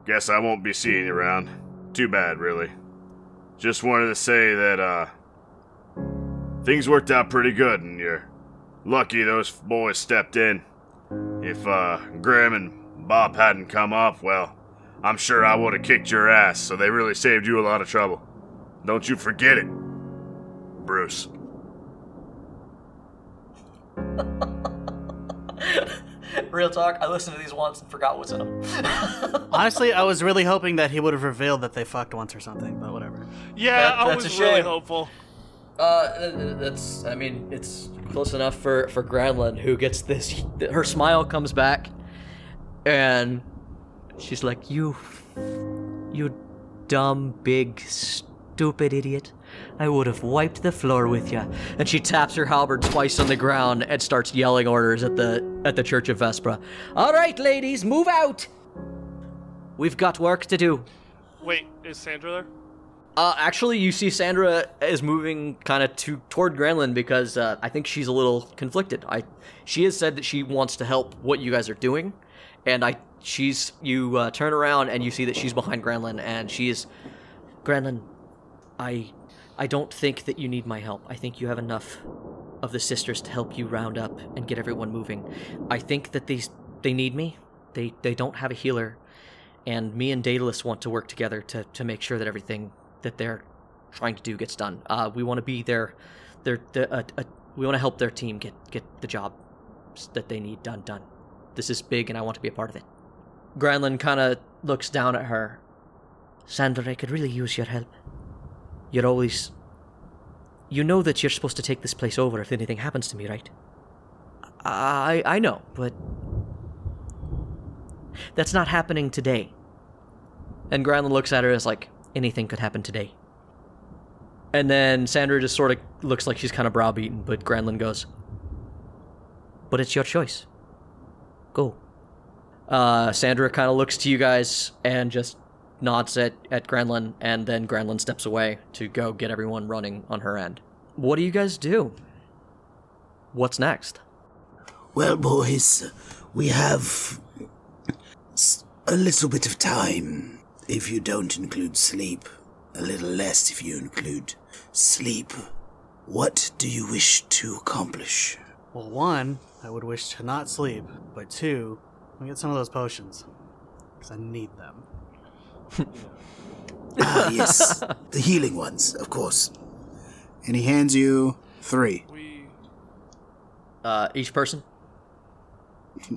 Guess I won't be seeing you around. Too bad, really. Just wanted to say that, uh. Things worked out pretty good, and you're lucky those boys stepped in. If, uh, Graham and Bob hadn't come up, well, I'm sure I would have kicked your ass, so they really saved you a lot of trouble. Don't you forget it, Bruce. [laughs] Real talk, I listened to these once and forgot what's in them. [laughs] Honestly, I was really hoping that he would have revealed that they fucked once or something, but whatever. yeah, That- I that's was a really hopeful. Uh, that's. I mean, it's close enough for for Granlin, who gets this. Her smile comes back, and she's like, "You, you dumb, big, stupid idiot! I would have wiped the floor with you." And she taps her halberd twice on the ground and starts yelling orders at the at the Church of Vespra. All right, ladies, move out. We've got work to do. Wait, is Sandra there? Uh, actually, you see Sandra is moving kind of to toward Granlin because uh, I think she's a little conflicted. I she has said that she wants to help what you guys are doing, and I she's you uh, turn around and you see that she's behind Granlin and she is Granlin. I I don't think that you need my help. I think you have enough of the sisters to help you round up and get everyone moving. I think that these they need me. They they don't have a healer and me and Daedalus want to work together to, to make sure that everything that they're trying to do gets done. Uh, we want to be their, their, uh, uh, we want to help their team get get the job that they need done done. This is big, and I want to be a part of it. Granlin kind of looks down at her. Sandra, I could really use your help. You're always. You know that you're supposed to take this place over if anything happens to me, right? I I know, but that's not happening today. And Granlin looks at her as like, anything could happen today. And then Sandra just sort of looks like she's kind of browbeaten, but Granlin goes, But it's your choice. Go. Uh, Sandra kind of looks to you guys and just nods at, at Granlin, and then Granlin steps away to go get everyone running on her end. What do you guys do? What's next? Well, boys, we have a little bit of time if you don't include sleep, a little less if you include sleep. What do you wish to accomplish? Well, one, I would wish to not sleep, but two, let me get some of those potions. Because I need them. [laughs] Ah, yes, the healing ones, of course. And he hands you three. We Uh, each person?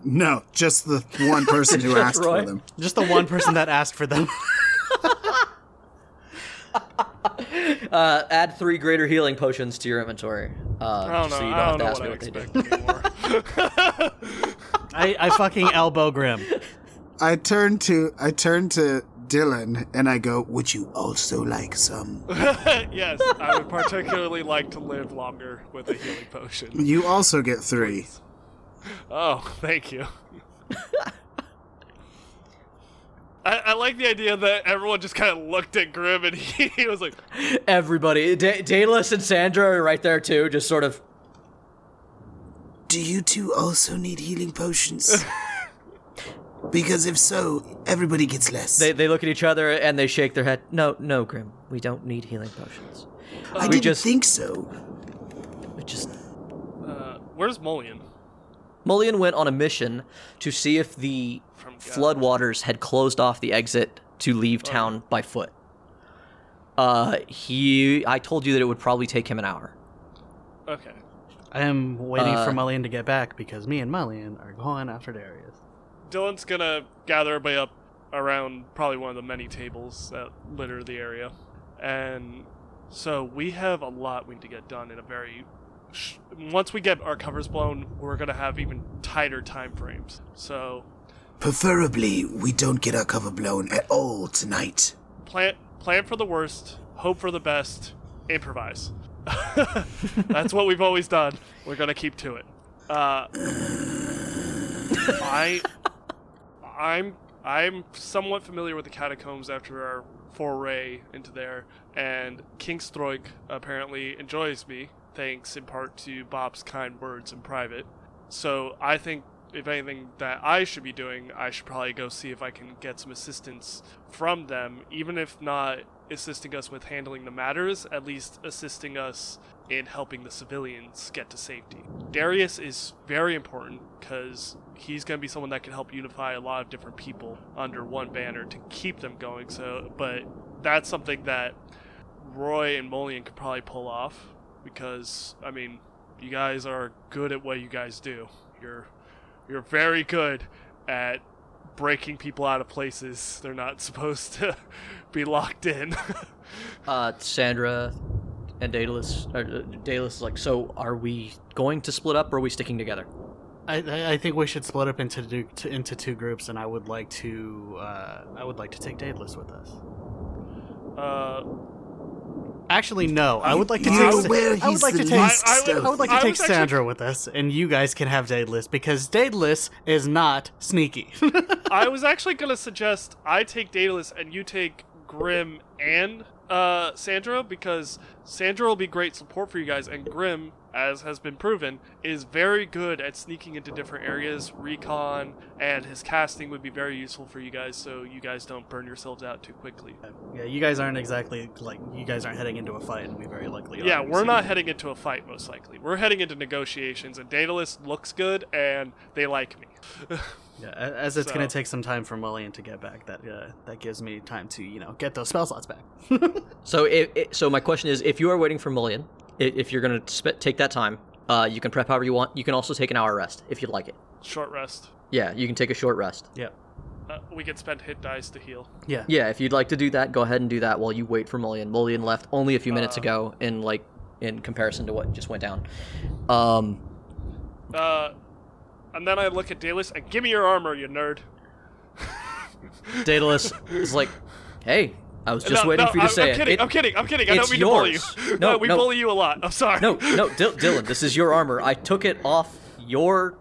No, just the one person who [laughs] asked Roy? for them. Just the one person that asked for them. [laughs] Uh, add three greater healing potions to your inventory. Uh, I don't know. so you don't don't have to know ask what me I what they do. expect anymore. [laughs] I, I fucking elbow Grim. I turn to I turn to Dylan and I go, Would you also like some? yes, I would particularly like to live longer with a healing potion. "You also get three. Oh, thank you. I, I like the idea that everyone just kind of looked at Grim and [laughs] he, he was like, Everybody, da- Daedalus and Sandra are right there too, just sort of. Do you two also need healing potions? [laughs] because if so, everybody gets less. They, they look at each other and they shake their head. No, no, Grim, we don't need healing potions. I we didn't just- think so. We just uh, "Where's Mullion?" Mullion went on a mission to see if the floodwaters had closed off the exit to leave town by foot. Uh, he, I told you that it would probably take him an hour. Okay. I am waiting Uh, for Mullion to get back because me and Mullion are going after Darius. Dylan's gonna gather everybody up around probably one of the many tables that litter the area, and so we have a lot we need to get done in a very. Sh- once we get our covers blown, we're gonna have even tighter time frames. So Preferably, we don't get our cover blown at all tonight. plan plan for the worst, hope for the best, improvise. [laughs] That's what we've always done. We're gonna keep to it. Uh, I, I'm I'm somewhat familiar with the catacombs after our foray into there, and King Stroik apparently enjoys me, thanks in part to Bob's kind words in private. So I think if anything that I should be doing, I should probably go see if I can get some assistance from them, even if not assisting us with handling the matters, at least assisting us in helping the civilians get to safety. Darius is very important because he's going to be someone that can help unify a lot of different people under one banner to keep them going. So, but that's something that Roy and Mullion could probably pull off because I mean, you guys are good at what you guys do. You're you're very good at breaking people out of places they're not [laughs] supposed to be locked in. [laughs] Uh, Sandra and Daedalus, or, uh, Daedalus is like, so are we going to split up or are we sticking together? I, I I think we should split up into two, to, into two groups, and I would like to uh, I would like to take Daedalus with us. uh, Actually, no. I would like to You take. Sa- where I would he's like the to take. I- I would- I would like to I take was actually- Sandra with us, and you guys can have Daedalus because Daedalus is not sneaky. [laughs] I was actually gonna suggest I take Daedalus and you take Grim and uh, Sandra because Sandra will be great support for you guys, and Grim, as has been proven, is very good at sneaking into different areas, recon, and his casting would be very useful for you guys, so you guys don't burn yourselves out too quickly. yeah, you guys aren't exactly like you guys aren't heading into a fight, and we very likely are. Yeah, we're not heading into a fight most likely. We're heading into negotiations, and Daedalus looks good, and they like me. [laughs] Yeah, as it's gonna take some time for Mullion to get back, that uh, that gives me time to you know get those spell slots back. [laughs] So, if, if, so my question is, if you are waiting for Mullion, i- if you're gonna sp- take that time, uh, you can prep however you want. You can also take an hour rest if you'd like it. Short rest. Yeah, you can take a short rest. yeah, Uh, we can spend hit dice to heal. yeah. Yeah, if you'd like to do that, go ahead and do that while you wait for Mullion. Mullion left only a few minutes Uh. ago, in like in comparison to what just went down. Um, Uh, and then I look at Daedalus and give me your armor, you nerd. Daedalus [laughs] is like, "Hey, I was just no, waiting no, for you to I'm, say I'm it. Kidding, It- I'm kidding. I'm kidding. I don't mean to bully you. [laughs] No, we no. bully you a lot. I'm sorry. No, no, [laughs] Dil- Dylan, this is your armor. I took it off your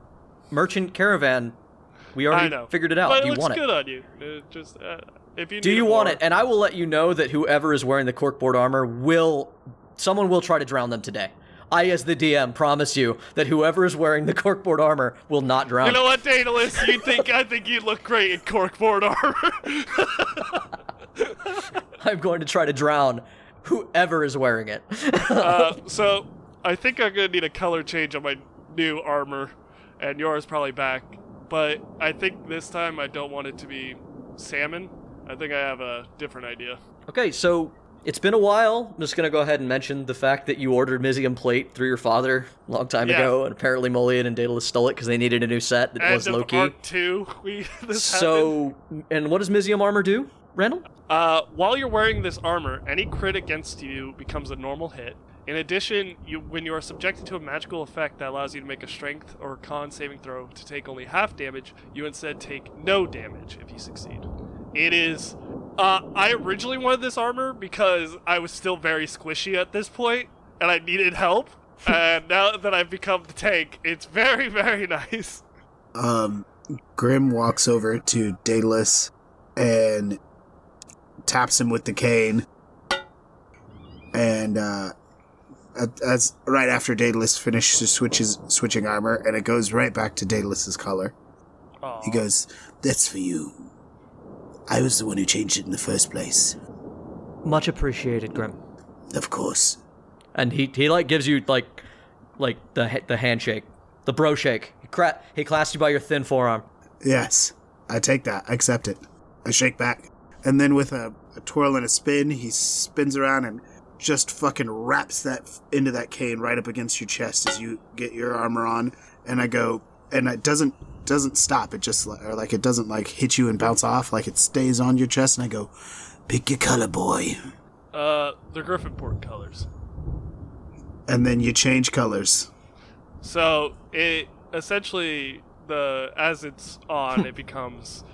merchant caravan. We already know. figured it out. But it Do you looks want good it? on you. Just uh, if you Do you want more- it? And I will let you know that whoever is wearing the corkboard armor will, someone will try to drown them today. I, as the DM, promise you that whoever is wearing the corkboard armor will not drown. You know what, Daedalus? You think I think you look great in corkboard armor. [laughs] [laughs] I'm going to try to drown whoever is wearing it. uh, [laughs] so I think I'm gonna need a color change on my new armor, and yours probably back. But I think this time I don't want it to be salmon. I think I have a different idea. Okay, so it's been a while. I'm just gonna go ahead and mention the fact that you ordered Mizzium plate through your father a long time Yeah. ago, and apparently Mullion and Daedalus stole it because they needed a new set that End was of low key. Arc two. [laughs] We this happened. So, and what does Mizzium armor do? Randall? Uh, while you're wearing this armor, any crit against you becomes a normal hit. In addition, you when you are subjected to a magical effect that allows you to make a strength or con saving throw to take only half damage, you instead take no damage if you succeed. It is. Uh, I originally wanted this armor because I was still very squishy at this point, and I needed help. [laughs] and now that I've become the tank, it's very, [laughs] very nice. Um, Grim walks over to Daedalus and taps him with the cane. And uh, at- as right after Daedalus finishes switches switching armor, and it goes right back to Daedalus's color. Aw. He goes, That's for you. I was the one who changed it in the first place. Much appreciated, Grim. Of course. And he he like gives you like like the the handshake, the bro shake. He cra- he clasps you by your thin forearm. Yes, I take that. I accept it. I shake back. And then with a, a twirl and a spin, he spins around and just fucking wraps that into that cane right up against your chest as you get your armor on. And I go, and it doesn't doesn't stop. It just or like it doesn't like hit you and bounce off. Like it stays on your chest. And I go, Pick your color, boy. Uh, the Gryffindor colors. and then you change colors. So it essentially the as it's on, it [laughs] becomes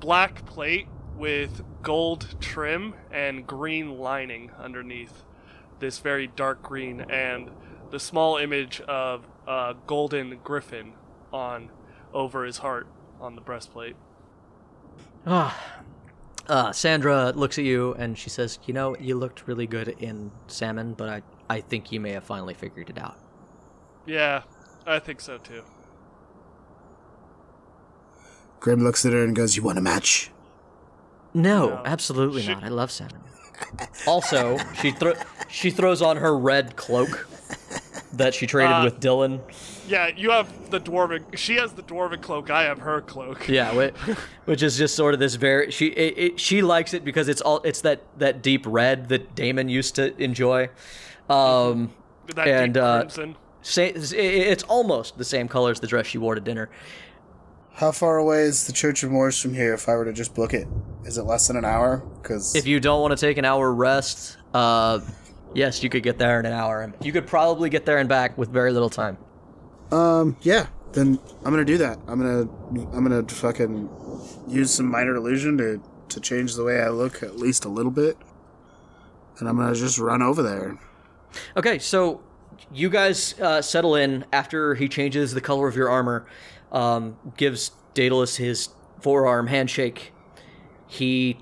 black plate with gold trim and green lining underneath this very dark green and the small image of a golden griffin on over his heart on the breastplate. Ah. Uh, Sandra looks at you and she says, "You know, you looked really good in salmon, but I I think you may have finally figured it out." Yeah, I think so too. Grim looks at her and goes, "You want a match?" No, No. absolutely She- not. I love salmon. [laughs] Also, she thro- she throws on her red cloak that she traded Uh, with Dylan. Yeah, you have the dwarven. She has the dwarven cloak. I have her cloak. Yeah, which, [laughs] which is just sort of this very she it, it, she likes it because it's all it's that that deep red that Damon used to enjoy. Um, That And, deep uh, sa- it's almost the same color as the dress she wore to dinner. How far away is the Church of Moors from here? If I were to just book it, is it less than an hour? Because If you don't want to take an hour rest, uh, yes, you could get there in an hour. You could probably get there and back with very little time. Um, yeah, then I'm gonna do that. I'm gonna, I'm gonna fucking use some minor illusion to to change the way I look at least a little bit, and I'm gonna just run over there. Okay, so you guys uh, settle in after he changes the color of your armor, um, gives Daedalus his forearm handshake. He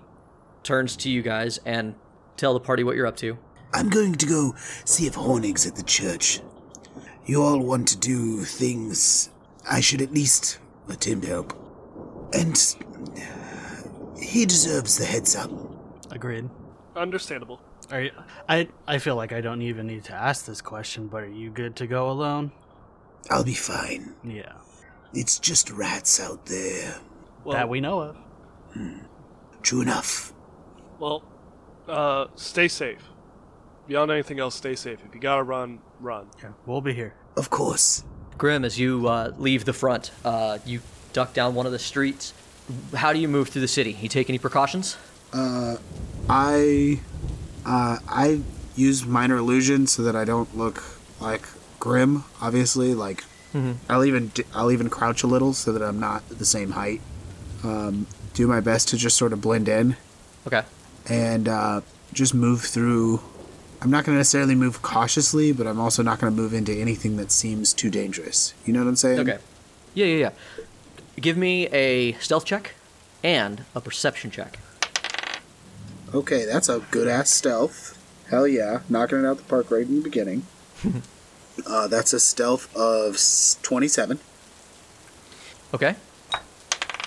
turns to you guys and tell the party what you're up to. I'm going to go see if Hornig's at the church. You all want to do things I should at least attempt to help. And he deserves the heads up. Agreed. Understandable. Are you, I I feel like I don't even need to ask this question, but are you good to go alone? I'll be fine. Yeah. It's just rats out there. Well, that we know of. True enough. well, uh, stay safe. Beyond anything else, stay safe. If you gotta run, run. Yeah, we'll be here. Of course. Grim, as you uh, leave the front, uh, you duck down one of the streets. How do you move through the city? You take any precautions? Uh, I, uh, I use minor illusion so that I don't look like Grim. Obviously, like I'll even I'll even crouch a little so that I'm not the same height. Um, do my best to just sort of blend in. Okay. and uh, just move through. I'm not going to necessarily move cautiously, but I'm also not going to move into anything that seems too dangerous. You know what I'm saying? Okay. Yeah, yeah, yeah. Give me a stealth check and a perception check. Okay, that's a good ass stealth. Hell yeah, knocking it out the park right in the beginning. [laughs] uh, that's a stealth of 27 Okay.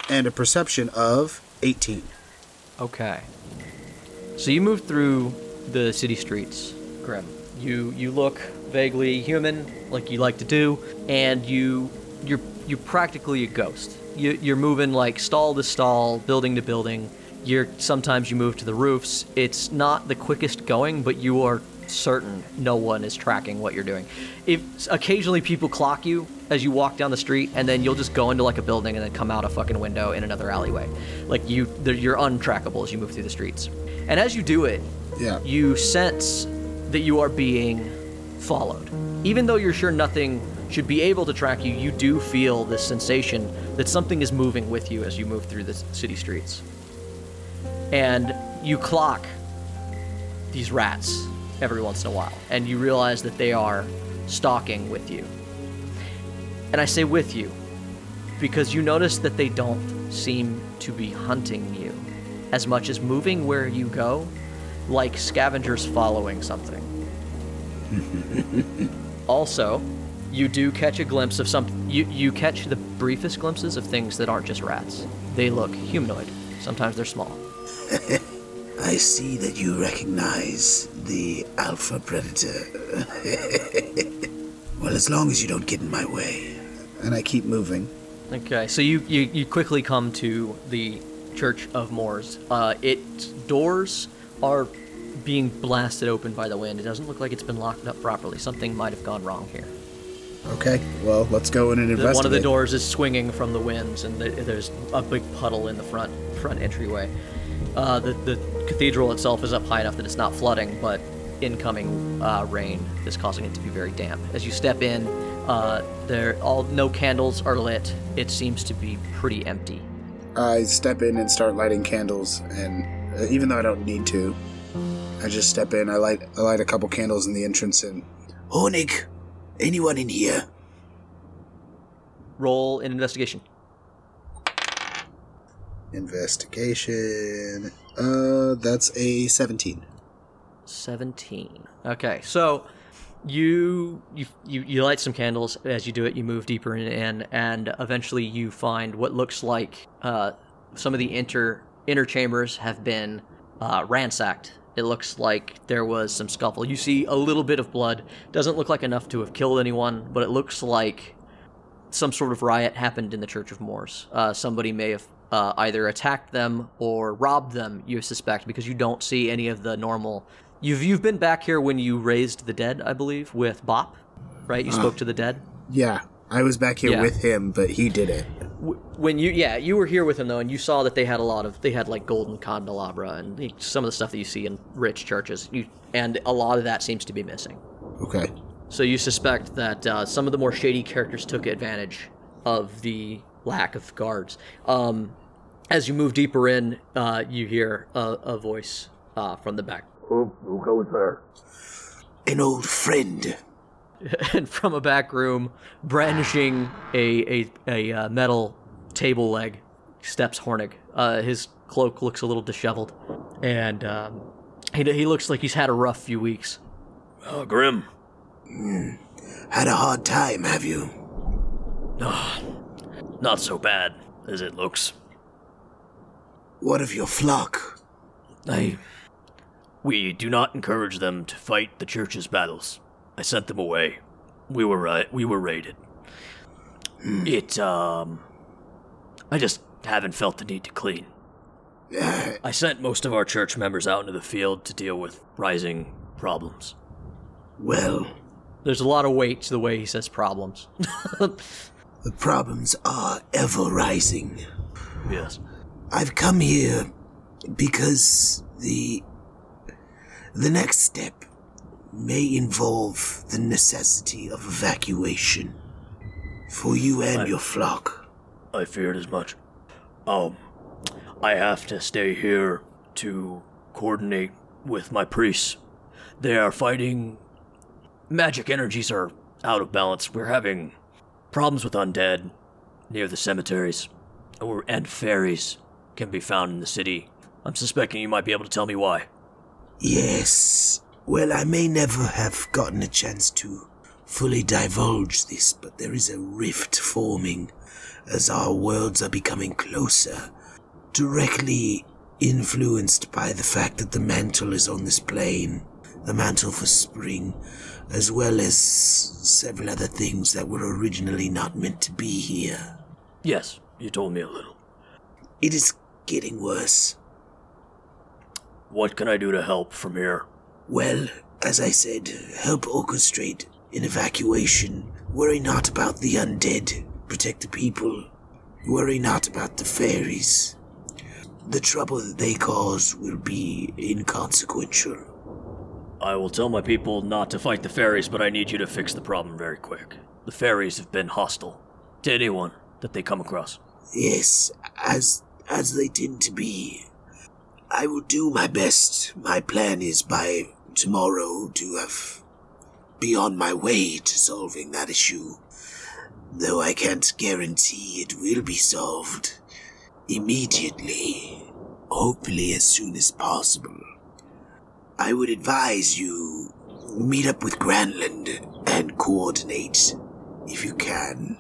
and a perception of 18. Okay. So you move through the city streets, Grim. You you look vaguely human, like you like to do, and you you're you're practically a ghost. You, you're moving like stall to stall, building to building. You're sometimes you move to the roofs. It's not the quickest going, but you are certain no one is tracking what you're doing. If occasionally people clock you as you walk down the street, and then you'll just go into like a building and then come out a fucking window in another alleyway. Like you, you're untrackable as you move through the streets. And as you do it, Yeah. you sense that you are being followed. Even though you're sure nothing should be able to track you, you do feel this sensation that something is moving with you as you move through the city streets. And you clock these rats every once in a while, and you realize that they are stalking with you. And I say with you because you notice that they don't seem to be hunting you as much as moving where you go, like scavengers following something. [laughs] also, you do catch a glimpse of some. You, you catch the briefest glimpses of things that aren't just rats. They look humanoid. Sometimes they're small. [laughs] I see that you recognize the alpha predator. [laughs] well, as long as you don't get in my way. And I keep moving. Okay, so you, you, you quickly come to the Church of Moors. Uh, its doors are being blasted open by the wind. It doesn't look like it's been locked up properly. Something might have gone wrong here. Okay, well, let's go in and investigate. one of the doors is swinging from the winds, and there's a big puddle in the front front entryway. Uh, the the cathedral itself is up high enough that it's not flooding, but incoming uh, rain is causing it to be very damp. As you step in, uh, there all no candles are lit. It seems to be pretty empty. I step in and start lighting candles, and uh, even though I don't need to, I just step in. I light I light a couple candles in the entrance, and Hornig, anyone in here? Roll an investigation. Investigation. Uh, that's a seventeen. 17 okay so you, you you you light some candles as you do it you move deeper in, in and eventually you find what looks like uh, some of the inter inner chambers have been uh, ransacked it looks like there was some scuffle you see a little bit of blood doesn't look like enough to have killed anyone but it looks like some sort of riot happened in the Church of Moors. Uh, somebody may have uh, either attacked them or robbed them. You suspect because you don't see any of the normal. You've you've been back here when you raised the dead, I believe, with Bob, right? You spoke to the dead. Yeah, I was back here Yeah. with him, but he did it. When you yeah you were here with him though, and you saw that they had a lot of they had like golden candelabra and some of the stuff that you see in rich churches. You and a lot of that seems to be missing. Okay. So you suspect that uh, some of the more shady characters took advantage of the lack of guards. Um, as you move deeper in, uh, you hear a, a voice uh, from the back, Who, who goes there? An old friend. [laughs] and from a back room, brandishing a a, a uh, metal table leg, steps Hornig. Uh, his cloak looks a little disheveled, and um, he, he looks like he's had a rough few weeks. Uh, Grim. Had a hard time, have you? Not so bad as it looks. What of your flock? I. We do not encourage them to fight the church's battles. I sent them away. We were right. We were raided. It um. I just haven't felt the need to clean. [laughs] I sent most of our church members out into the field to deal with rising problems. Well, There's a lot of weight to the way he says problems. [laughs] the problems are ever rising. Yes. I've come here because the the next step may involve the necessity of evacuation for you and Right. your flock. I feared as much. Um, I have to stay here to coordinate with my priests. They are fighting. Magic energies are out of balance. We're having problems with undead near the cemeteries, or and fairies can be found in the city. I'm suspecting you might be able to tell me why. Yes. Well, I may never have gotten a chance to fully divulge this, but there is a rift forming as our worlds are becoming closer, directly influenced by the fact that the mantle is on this plane, the mantle for spring, as well as several other things that were originally not meant to be here. Yes, you told me a little. It is getting worse. What can I do to help from here? Well, as I said, help orchestrate an evacuation. Worry not about the undead. Protect the people. Worry not about the fairies. The trouble that they cause will be inconsequential. I will tell my people not to fight the fairies, but I need you to fix the problem very quick. The fairies have been hostile to anyone that they come across. Yes, as as they tend to be. I will do my best. My plan is by tomorrow to have be on my way to solving that issue. Though I can't guarantee it will be solved immediately. Hopefully as soon as possible. I would advise you meet up with Granlin and coordinate if you can.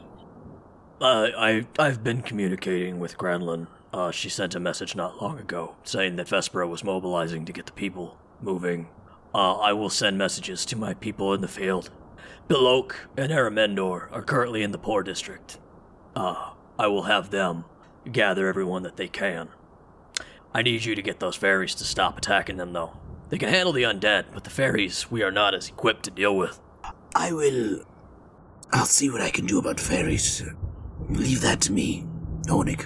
Uh, I I've been communicating with Granlin. Uh, she sent a message not long ago saying that Vespera was mobilizing to get the people moving. Uh, I will send messages to my people in the field. Bilok and Aramendor are currently in the poor district. Uh, I will have them gather everyone that they can. I need you to get those fairies to stop attacking them, though. They can handle the undead, but the fairies we are not as equipped to deal with. I will. I'll see what I can do about fairies. Leave that to me, Onik.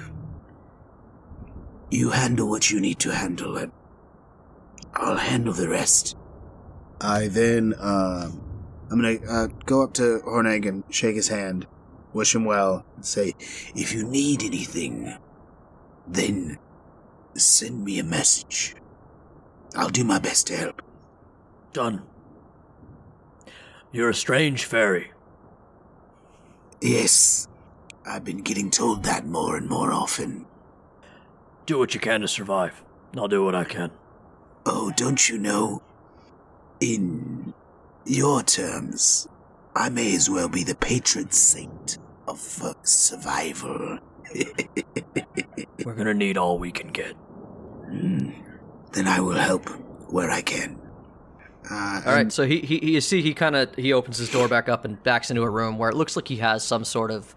You handle what you need to handle, and I'll handle the rest. I then, um, I'm gonna uh, go up to Horneg and shake his hand, wish him well, and say, If you need anything, then send me a message. I'll do my best to help. Done. You're a strange fairy. Yes, I've been getting told that more and more often. Do what you can to survive. I'll do what I can. Oh, don't you know? In your terms, I may as well be the patron saint of uh, survival. [laughs] We're gonna need all we can get. Hmm. Then I will help where I can. uh, All right, so he, he, he you see he kind of he opens his door back up and backs into a room where it looks like he has some sort of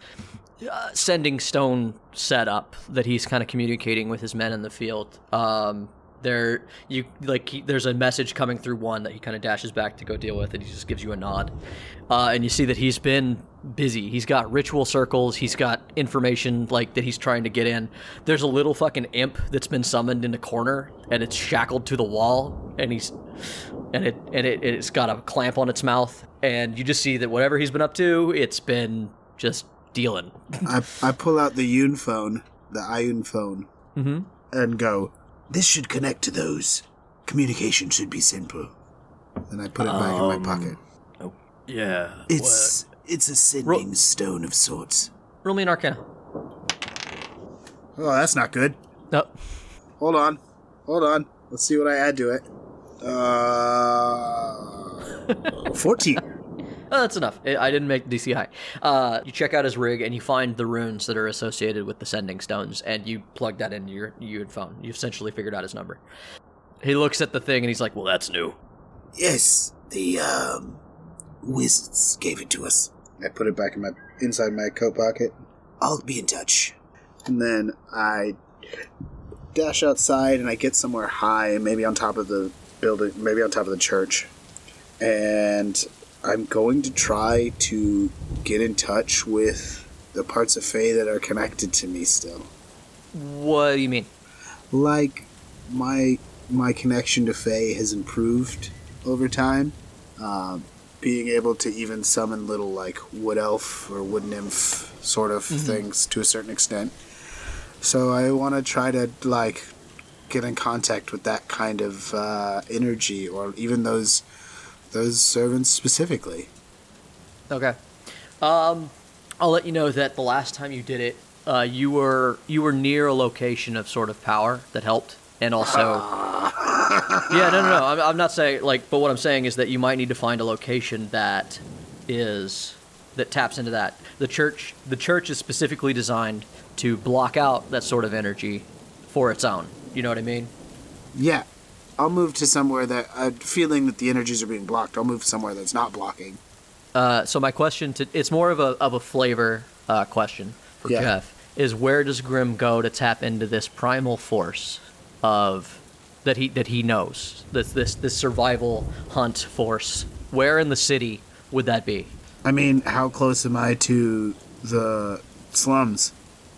uh, sending stone set up that he's kind of communicating with his men in the field. Um, there you like he, there's a message coming through one that he kind of dashes back to go deal with, and he just gives you a nod. Uh, and you see that he's been busy. He's got ritual circles. He's got information like that he's trying to get in. There's a little fucking imp that's been summoned in the corner, and it's shackled to the wall, and he's and it and it, it's got a clamp on its mouth, and you just see that whatever he's been up to, it's been just dealing. I, I pull out the Yun phone, the Iyun phone, mm-hmm. and go, This should connect to those. Communication should be simple. and I put it back in my pocket. Yeah. It's it's a sending stone of sorts. Roll me an Arcana. Oh, that's not good. No, Hold on. Hold on. Let's see what I add to it. Uh, [laughs] 14. Oh, that's enough. I I didn't make DC high. Uh, you check out his rig and you find the runes that are associated with the sending stones, and you plug that into your your phone. You've essentially figured out his number. He looks at the thing and he's like, "Well, that's new." Yes, the um wizards gave it to us. I put it back in my inside my coat pocket, I'll be in touch. and then I dash outside and I get somewhere high, maybe on top of the building, maybe on top of the church, and I'm going to try to get in touch with the parts of Fae that are connected to me still. What do you mean? like my my connection to Fae has improved over time. Um, being able to even summon little like wood elf or wood nymph sort of things to a certain extent. So I want to try to like get in contact with that kind of uh, energy, or even those those servants specifically. Okay. Um, I'll let you know that the last time you did it, uh, you were you were near a location of sort of power that helped, and also. [laughs] yeah, no, no, no. I'm, I'm not saying like, but what I'm saying is that you might need to find a location that is that taps into that. The church, the church is specifically designed to block out that sort of energy for its own. You know what I mean? Yeah, I'll move to somewhere that I'm feeling that the energies are being blocked. I'll move somewhere that's not blocking. Uh, so my question to it's more of a of a flavor uh, question for Yeah. Jeff is where does Grim go to tap into this primal force of that he that he knows. This this this survival hunt force. Where in the city would that be? I mean, how close am I to the slums?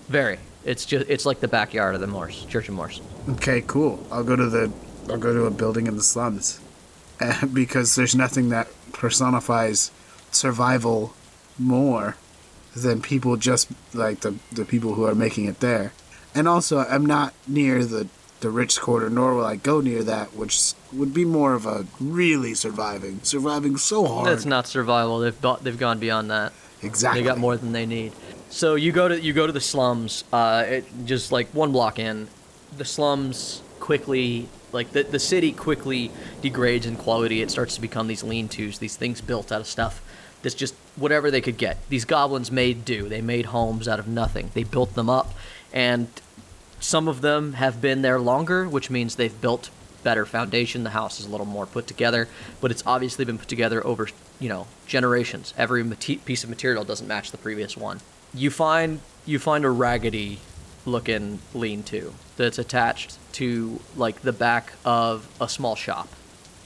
Very. It's just it's like the backyard of the Morse Church of Morse. Okay, cool. I'll go to the I'll go to a building in the slums. [laughs] Because there's nothing that personifies survival more than people just like the the people who are making it there. And also, I'm not near the the rich quarter, nor will I go near that, which would be more of a really surviving, surviving so hard. That's not survival. They've they've gone beyond that. exactly. They got more than they need. So you go to you go to the slums. Uh, it, just like one block in, the slums quickly like the the city quickly degrades in quality. It starts to become these lean-tos, these things built out of stuff that's just whatever they could get. These goblins made do. They made homes out of nothing. They built them up, and some of them have been there longer, which means they've built better foundation. The house is a little more put together, but it's obviously been put together over, you know, generations. Every piece of material doesn't match the previous one. You find you find a raggedy looking lean-to that's attached to like the back of a small shop.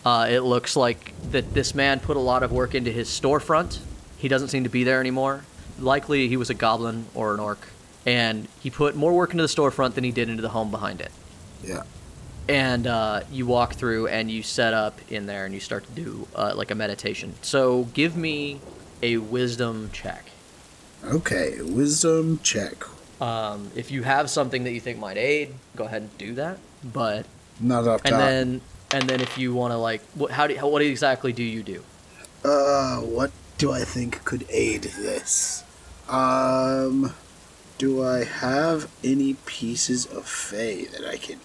Uh, it looks like that this man put a lot of work into his storefront. He doesn't seem to be there anymore. Likely he was a goblin or an orc, and he put more work into the storefront than he did into the home behind it. Yeah. And uh, you walk through and you set up in there and you start to do uh, like a meditation. So give me a wisdom check. Okay, wisdom check. Um, if you have something that you think might aid, go ahead and do that. But Not up top. and then and then if you want to like, what, how do how, what exactly do you do? Uh, what do I think could aid this? Um, do I have any pieces of Fey that I can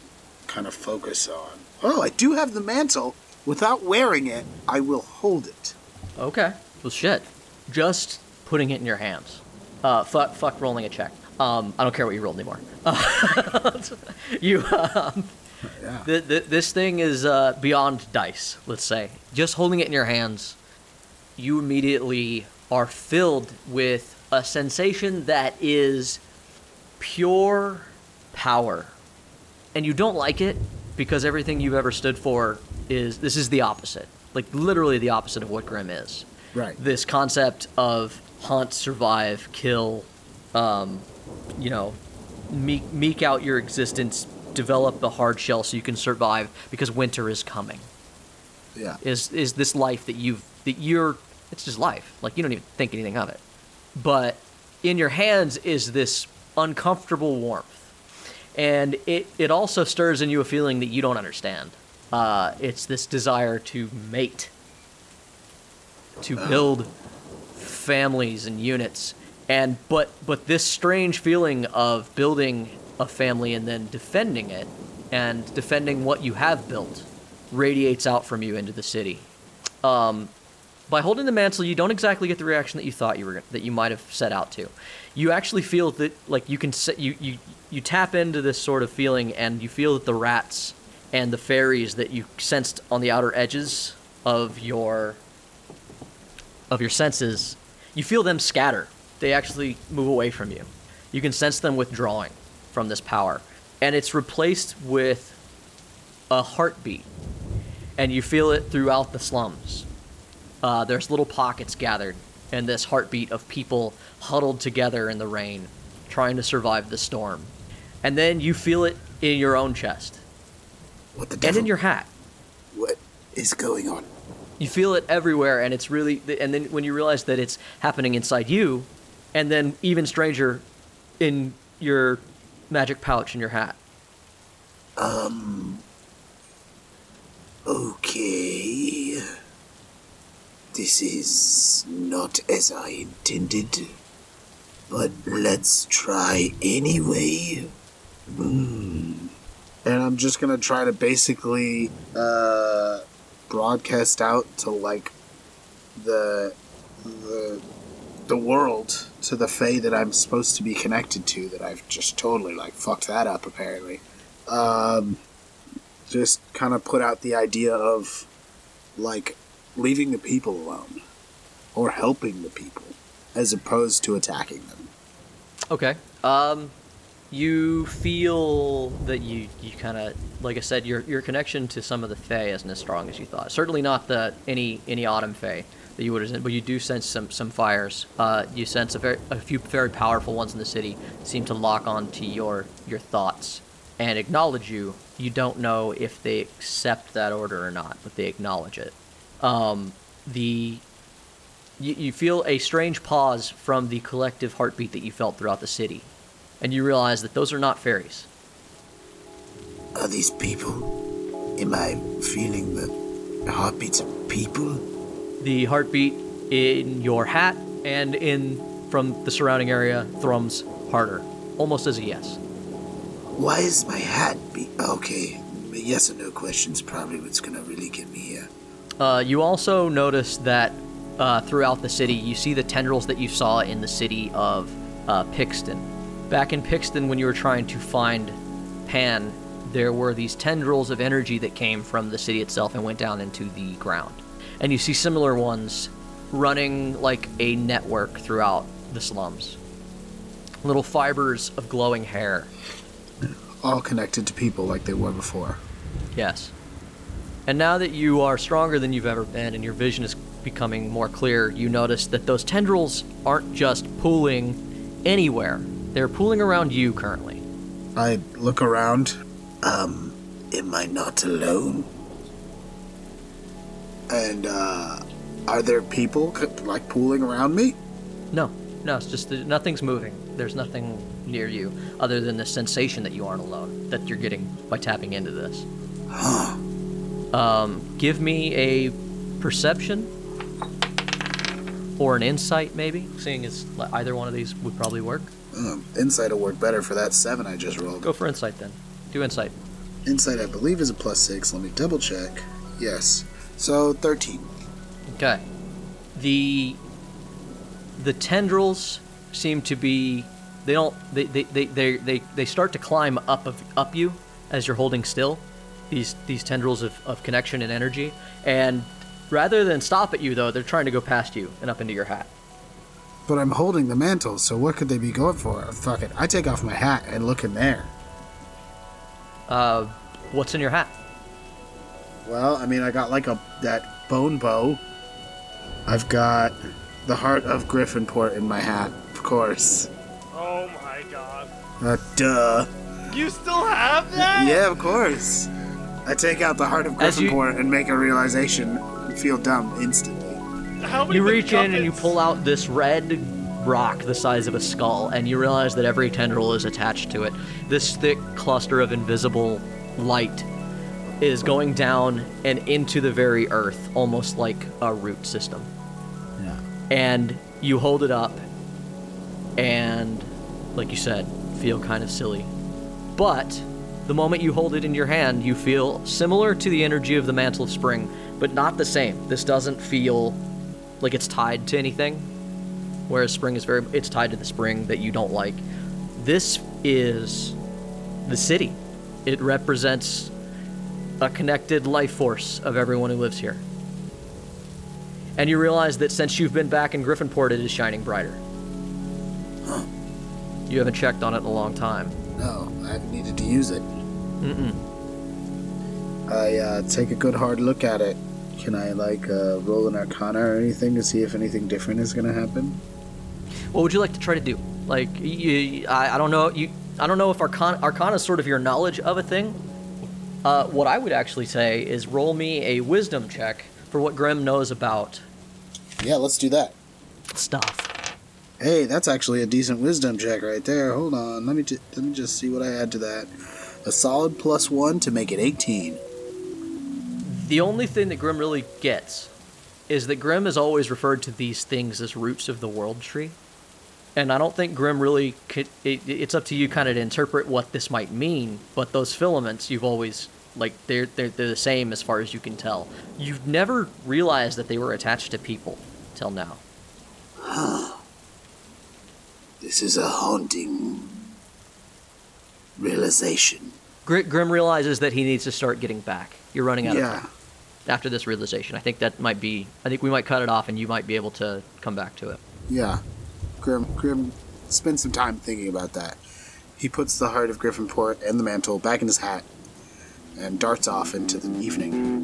kind of focus on? Oh, I do have the mantle. Without wearing it, I will hold it. Okay. Well, shit. Just putting it in your hands. Uh, fuck, fuck rolling a check. Um, I don't care what you roll anymore. [laughs] you, um, Yeah. th- th- this thing is uh, beyond dice. Let's say just holding it in your hands, you immediately are filled with a sensation that is pure power, and you don't like it because everything you've ever stood for is this is the opposite. Like literally the opposite of what Grim is Right. this concept of hunt, survive, kill, um, you know, meek, meek out your existence, develop the hard shell so you can survive because winter is coming. Yeah. Is is this life that you've that you're? It's just life. Like you don't even think anything of it. But in your hands is this uncomfortable warmth, and it it also stirs in you a feeling that you don't understand. Uh, it's this desire to mate, to build families and units and but but this strange feeling of building a family and then defending it and defending what you have built radiates out from you into the city um, by holding the mantle you don't exactly get the reaction that you thought you were that you might have set out to you actually feel that like you can set you you you tap into this sort of feeling and you feel that the rats and the fairies that you sensed on the outer edges of your of your senses, you feel them scatter. They actually move away from you. You can sense them withdrawing from this power. And it's replaced with a heartbeat. And you feel it throughout the slums. Uh, there's little pockets gathered, and this heartbeat of people huddled together in the rain, trying to survive the storm. And then you feel it in your own chest What the and in your hat. What is going on? You feel it everywhere, and it's really. And then when you realize that it's happening inside you, and then even stranger, in your magic pouch in your hat. Okay. This is not as I intended, but let's try anyway. And I'm just gonna try to basically uh, broadcast out to like the the the world to the Fae that I'm supposed to be connected to. That I've just totally like fucked that up. Apparently, um, just kind of put out the idea of like leaving the people alone or helping the people as opposed to attacking them. Okay. Um, you feel that you, you kind of like I said your your connection to some of the Fae isn't as strong as you thought. Certainly not the any any autumn Fae that you would have, but you do sense some some fires. Uh, you sense a very a few very powerful ones in the city seem to lock on to your your thoughts and acknowledge you. You don't know if they accept that order or not, but they acknowledge it. Um, the you, you feel a strange pause from the collective heartbeat that you felt throughout the city, and you realize that those are not fairies. Are these people? Am I feeling the heartbeats of people? The heartbeat in your hat and in from the surrounding area thrums harder, almost as a yes. Why is my hat be okay? Yes or no questions probably what's gonna really get me here. Uh, you also notice that uh, throughout the city, you see the tendrils that you saw in the city of uh, Pixton. Back in Pixton, when you were trying to find Pan, there were these tendrils of energy that came from the city itself and went down into the ground. And you see similar ones running like a network throughout the slums. Little fibers of glowing hair. All connected to people like they were before. Yes. And now that you are stronger than you've ever been and your vision is becoming more clear, you notice that those tendrils aren't just pooling anywhere. They're pooling around you currently. I look around. Um, am I not alone? And, uh, are there people, like, pooling around me? No, no, it's just nothing's moving. There's nothing near you other than the sensation that you aren't alone that you're getting by tapping into this. Um, give me a perception or an insight, maybe, seeing as either one of these would probably work. Um, insight will work better for that seven I just rolled. Go for insight then. Do insight. Insight, I believe, is a plus six. Let me double check. Yes. So, 13. Okay. The the tendrils seem to be they don't they they, they, they, they, they start to climb up of up you as you're holding still. These these tendrils of, of connection and energy. And rather than stop at you though, they're trying to go past you and up into your hat. But I'm holding the mantle, so what could they be going for? Fuck it. I take off my hat and look in there. Uh what's in your hat? Well, I mean, I got like a that bone bow. I've got the heart of Griffinport in my hat, of course. Oh my god. Uh, duh. You still have that? Yeah, of course. I take out the heart of As you- and make a realization and feel dumb instantly. How many You reach in and you pull out this red rock the size of a skull, and you realize that every tendril is attached to it. This thick cluster of invisible light is going down and into the very earth, almost like a root system. Yeah. And you hold it up, and, like you said, feel kind of silly. But the moment you hold it in your hand, you feel similar to the energy of the Mantle of Spring, but not the same. This doesn't feel like it's tied to anything. Whereas spring is very it's tied to the spring that you don't like. This is the city. It represents a connected life force of everyone who lives here. And you realize that since you've been back in Griffinport, it is shining brighter. Huh. You haven't checked on it in a long time. No, I haven't needed to use it. Mm-mm. I uh, take a good hard look at it. Can I like uh, roll an Arcana or anything to see if anything different is gonna happen? What would you like to try to do? Like, you, I, I don't know. You, I don't know if Arcana, Arcana is sort of your knowledge of a thing. Uh, what I would actually say is roll me a Wisdom check for what Grim knows about Yeah, let's do that. stuff. Hey, that's actually a decent Wisdom check right there. Hold on, let me ju- let me just see what I add to that. A solid plus one to make it eighteen. The only thing that Grim really gets is that Grim has always referred to these things as roots of the world tree. And I don't think Grim really could. It, it's up to you kind of to interpret what this might mean, but those filaments you've always. Like, they're, they're, they're the same as far as you can tell. You've never realized that they were attached to people till now. [sighs] This is a haunting realization. Gr- Grim realizes that he needs to start getting back. You're running out of Yeah. time after this realization. I think that might be. I think we might cut it off and you might be able to come back to it. Yeah. Grim, Grim, spend some time thinking about that. He puts the heart of Griffinport and the mantle back in his hat and darts off into the evening.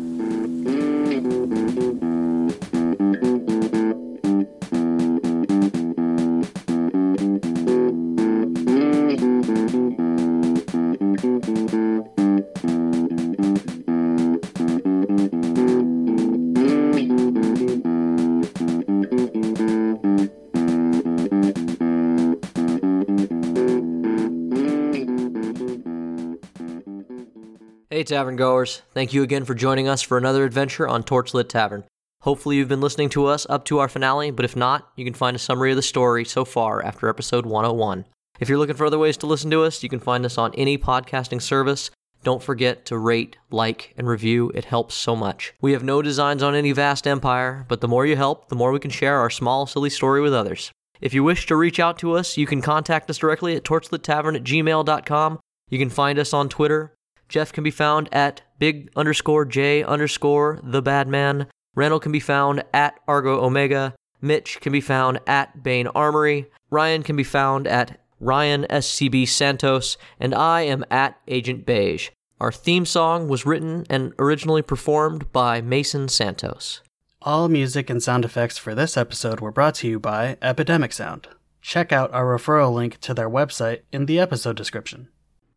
Hey, tavern goers. Thank you again for joining us for another adventure on Torchlit Tavern. Hopefully, you've been listening to us up to our finale, but if not, you can find a summary of the story so far after episode 101. If you're looking for other ways to listen to us, you can find us on any podcasting service. Don't forget to rate, like, and review. It helps so much. We have no designs on any vast empire, but the more you help, the more we can share our small, silly story with others. If you wish to reach out to us, you can contact us directly at torchlittavern at gmail.com. You can find us on Twitter. Jeff can be found at big underscore J underscore the bad man. Randall can be found at Argo Omega. Mitch can be found at Bane Armory. Ryan can be found at Ryan SCB Santos. And I am at Agent Beige. Our theme song was written and originally performed by Mason Santos. All music and sound effects for this episode were brought to you by Epidemic Sound. Check out our referral link to their website in the episode description.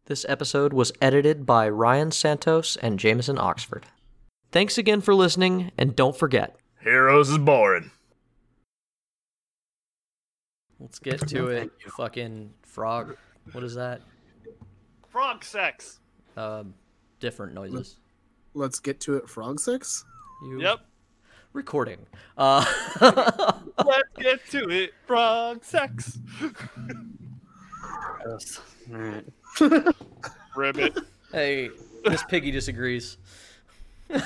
This episode was edited by Ryan Santos and Jameson Oxford. Thanks again for listening, and don't forget, Heroes is boring. let's get to it. Fucking frog. What is that? Frog sex. Um, different noises. Let's get to it, Frog sex. You Yep. recording. Uh, [laughs] Let's get to it. Frog sex. [laughs] Alright. [laughs] Ribbit. hey, Miss Piggy disagrees. [laughs]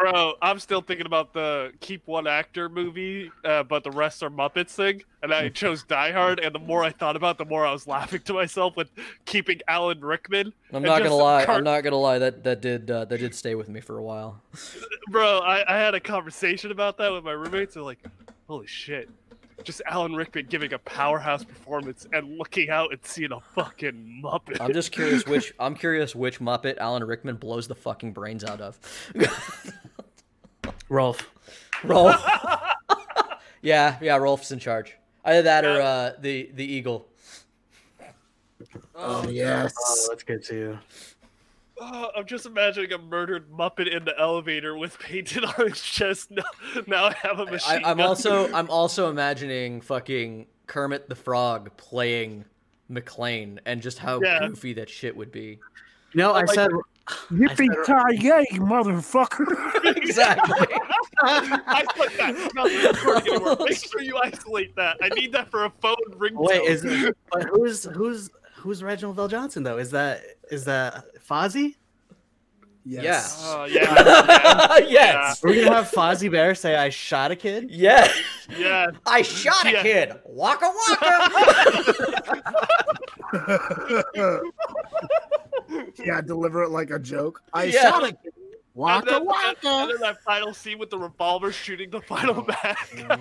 Bro, I'm still thinking about the keep one actor movie, uh, but the rest are Muppets thing, and I chose Die Hard. And the more I thought about, it, the more I was laughing to myself with keeping Alan Rickman. I'm not gonna lie. Car- I'm not gonna lie. That that did uh, that did stay with me for a while. [laughs] Bro, I, I had a conversation about that with my roommates. They're like, "Holy shit!" Just Alan Rickman giving a powerhouse performance and looking out and seeing a fucking Muppet. I'm just curious which I'm curious which Muppet Alan Rickman blows the fucking brains out of. [laughs] Rolf. Rolf. [laughs] yeah, yeah. Rolf's in charge. Either that or uh, the the eagle. Oh, yes. Oh, let's get to you. Oh, I'm just imagining a murdered Muppet in the elevator with painted [laughs] on his chest. Now, now I have a machine. I, I'm gun. also I'm also imagining fucking Kermit the Frog playing McClane and just how Yeah. goofy that shit would be. No, I like- said Yippee ki yay, motherfucker! [laughs] [laughs] exactly. I put that. It's not recording anymore. Make sure you isolate that. I need that for a phone ringtone. Wait, is but who's who's who's Reginald VelJohnson though? Is that is that Fozzie? Yes. Oh [laughs] yeah, yes. We're gonna have Fozzie Bear say I shot a kid. Yes. yeah. [laughs] I shot a Yeah. kid. Waka waka. [laughs] yeah, deliver it like a joke. I Yeah. shot a kid. Waka then, and waka. then that final scene with the revolver shooting the final bad guy.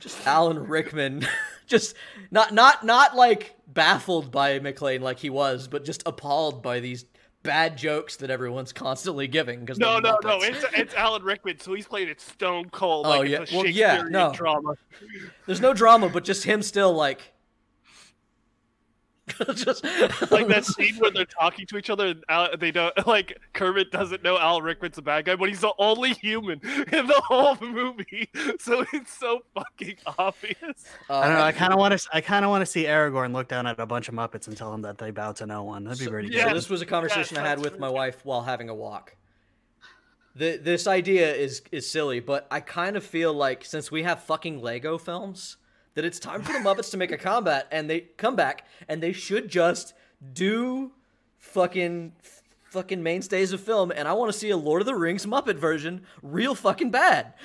Just, Alan Rickman, [laughs] just not not not like baffled by McClane like he was, but just appalled by these bad jokes that everyone's constantly giving. Because No, no, no. It's it's Alan Rickman, so he's playing it stone cold. Oh, like yeah. Well, yeah, no. drama. there's no drama, but just him still like. [laughs] just [laughs] like that scene where they're talking to each other and Al, they don't [laughs] like Kermit doesn't know Al Rickman's a bad guy, but he's the only human in the whole movie, so it's so fucking obvious. I don't know. Uh, I kind of want to. I kind of want to see Aragorn look down at a bunch of Muppets and tell them that they bow to no one. That'd be So- pretty So good. this was a conversation I had with my wife while having a walk. The, this idea is is silly, but I kind of feel like since we have fucking Lego films, that it's time for the Muppets to make a combat and they come back and they should just do fucking fucking mainstays of film. And I want to see a Lord of the Rings Muppet version, real fucking bad. [laughs]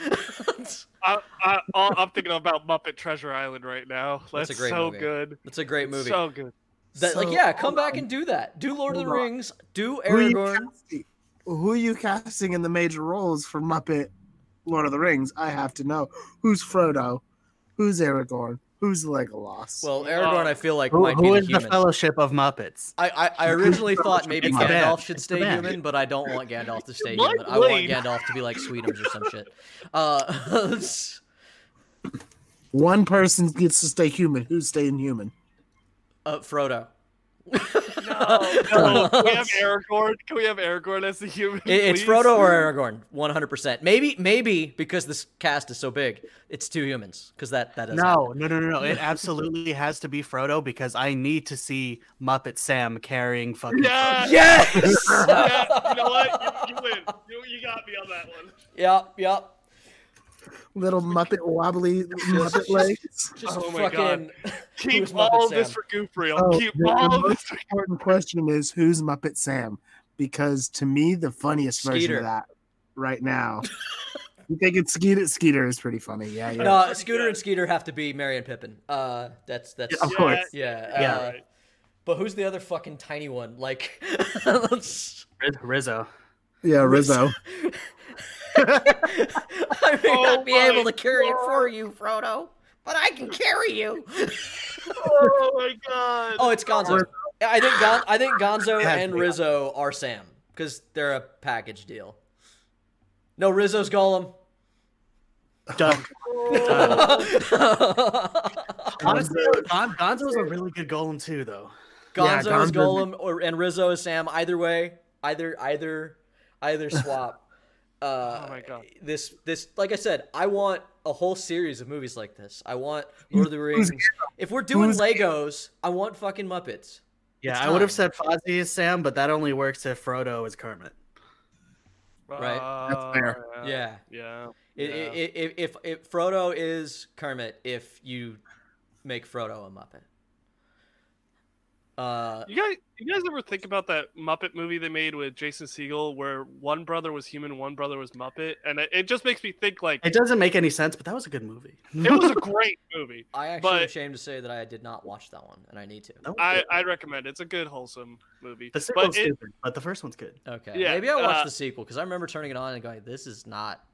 I, I, I'm thinking about Muppet Treasure Island right now. That's, That's a great so movie. good. It's a great movie. So good. that, like yeah, come back on. and do that. Do Lord of the on. Rings. Do Who are, you Aragorn. who are you casting in the major roles for Muppet Lord of the Rings? I have to know. Who's Frodo? Who's Aragorn? Who's Legolas? Well, Aragorn, I feel like Who, might who be the is the human. Fellowship of Muppets? I, I, I originally [laughs] thought maybe It's the. Gandalf should It's stay human, but I don't want Gandalf to stay might human. I want. Gandalf to be like Sweetums or some shit. [laughs] Uh, One person gets to stay human. Who's staying human? uh, Frodo. No, [laughs] can we have Aragorn? Can we have Aragorn as the human? It- it's? Frodo or Aragorn, one hundred percent. Maybe, maybe because this cast is so big, it's two humans. Because that that does No, no, no, no, no. It [laughs] absolutely has to be Frodo because I need to see Muppet Sam carrying fucking. Yeah. Yes. yeah. You know what? You, [laughs] you win. You, you got me on that one. yep. Yep. Little Muppet wobbly Muppet legs. Just Oh my fucking. [laughs] Keep all Muppet of this for Goof Reel. Oh, Keep the- all the of this. most important question is who's Muppet Sam? Because to me, the funniest version of that right now. [laughs] you think it's Skeeter? Skeeter is pretty funny. Yeah, yeah. No, Scooter and Skeeter have to be Merry and Pippin. Uh, that's that's. Of course. Yeah. Yeah. uh, But who's the other fucking tiny one? Like, [laughs] Rizzo. yeah, Rizzo. I may Oh not be able to carry it for you, Frodo, but I can carry you. Oh my god. Oh, it's Gonzo. I think Gon- I think Gonzo and. Rizzo are Sam because they're a package deal. No, Rizzo's Gollum. Done. [laughs] Honestly, Gon- Gonzo's a really good Gollum too, though. Yeah, Gonzo is Gonzo's- Gollum, or and Rizzo is Sam. Either way, either either either swap. Uh, Oh my God. This this like I said, I want a whole series of movies like this. I want Lord of the Rings. If we're doing Legos, I want fucking Muppets. Yeah, I would have said Fozzie is Sam, but that only works if Frodo is Kermit. right. That's fair. Uh, Yeah. Yeah. I- I- yeah. I- If, if if Frodo is Kermit, if you make Frodo a Muppet. Uh, You guys, you guys ever think about that Muppet movie they made with Jason Segel, where one brother was human, one brother was Muppet, and it, it just makes me think like It doesn't make any sense, but that was a good movie. it was a [laughs] great movie. I actually am But- ashamed to say that I did not watch that one, and I need to. That I good. I recommend it. it's a good wholesome movie. the sequel's but it, stupid, but the first one's good. Okay, Yeah, maybe I'll watch uh, the sequel because I remember turning it on and going, "This is not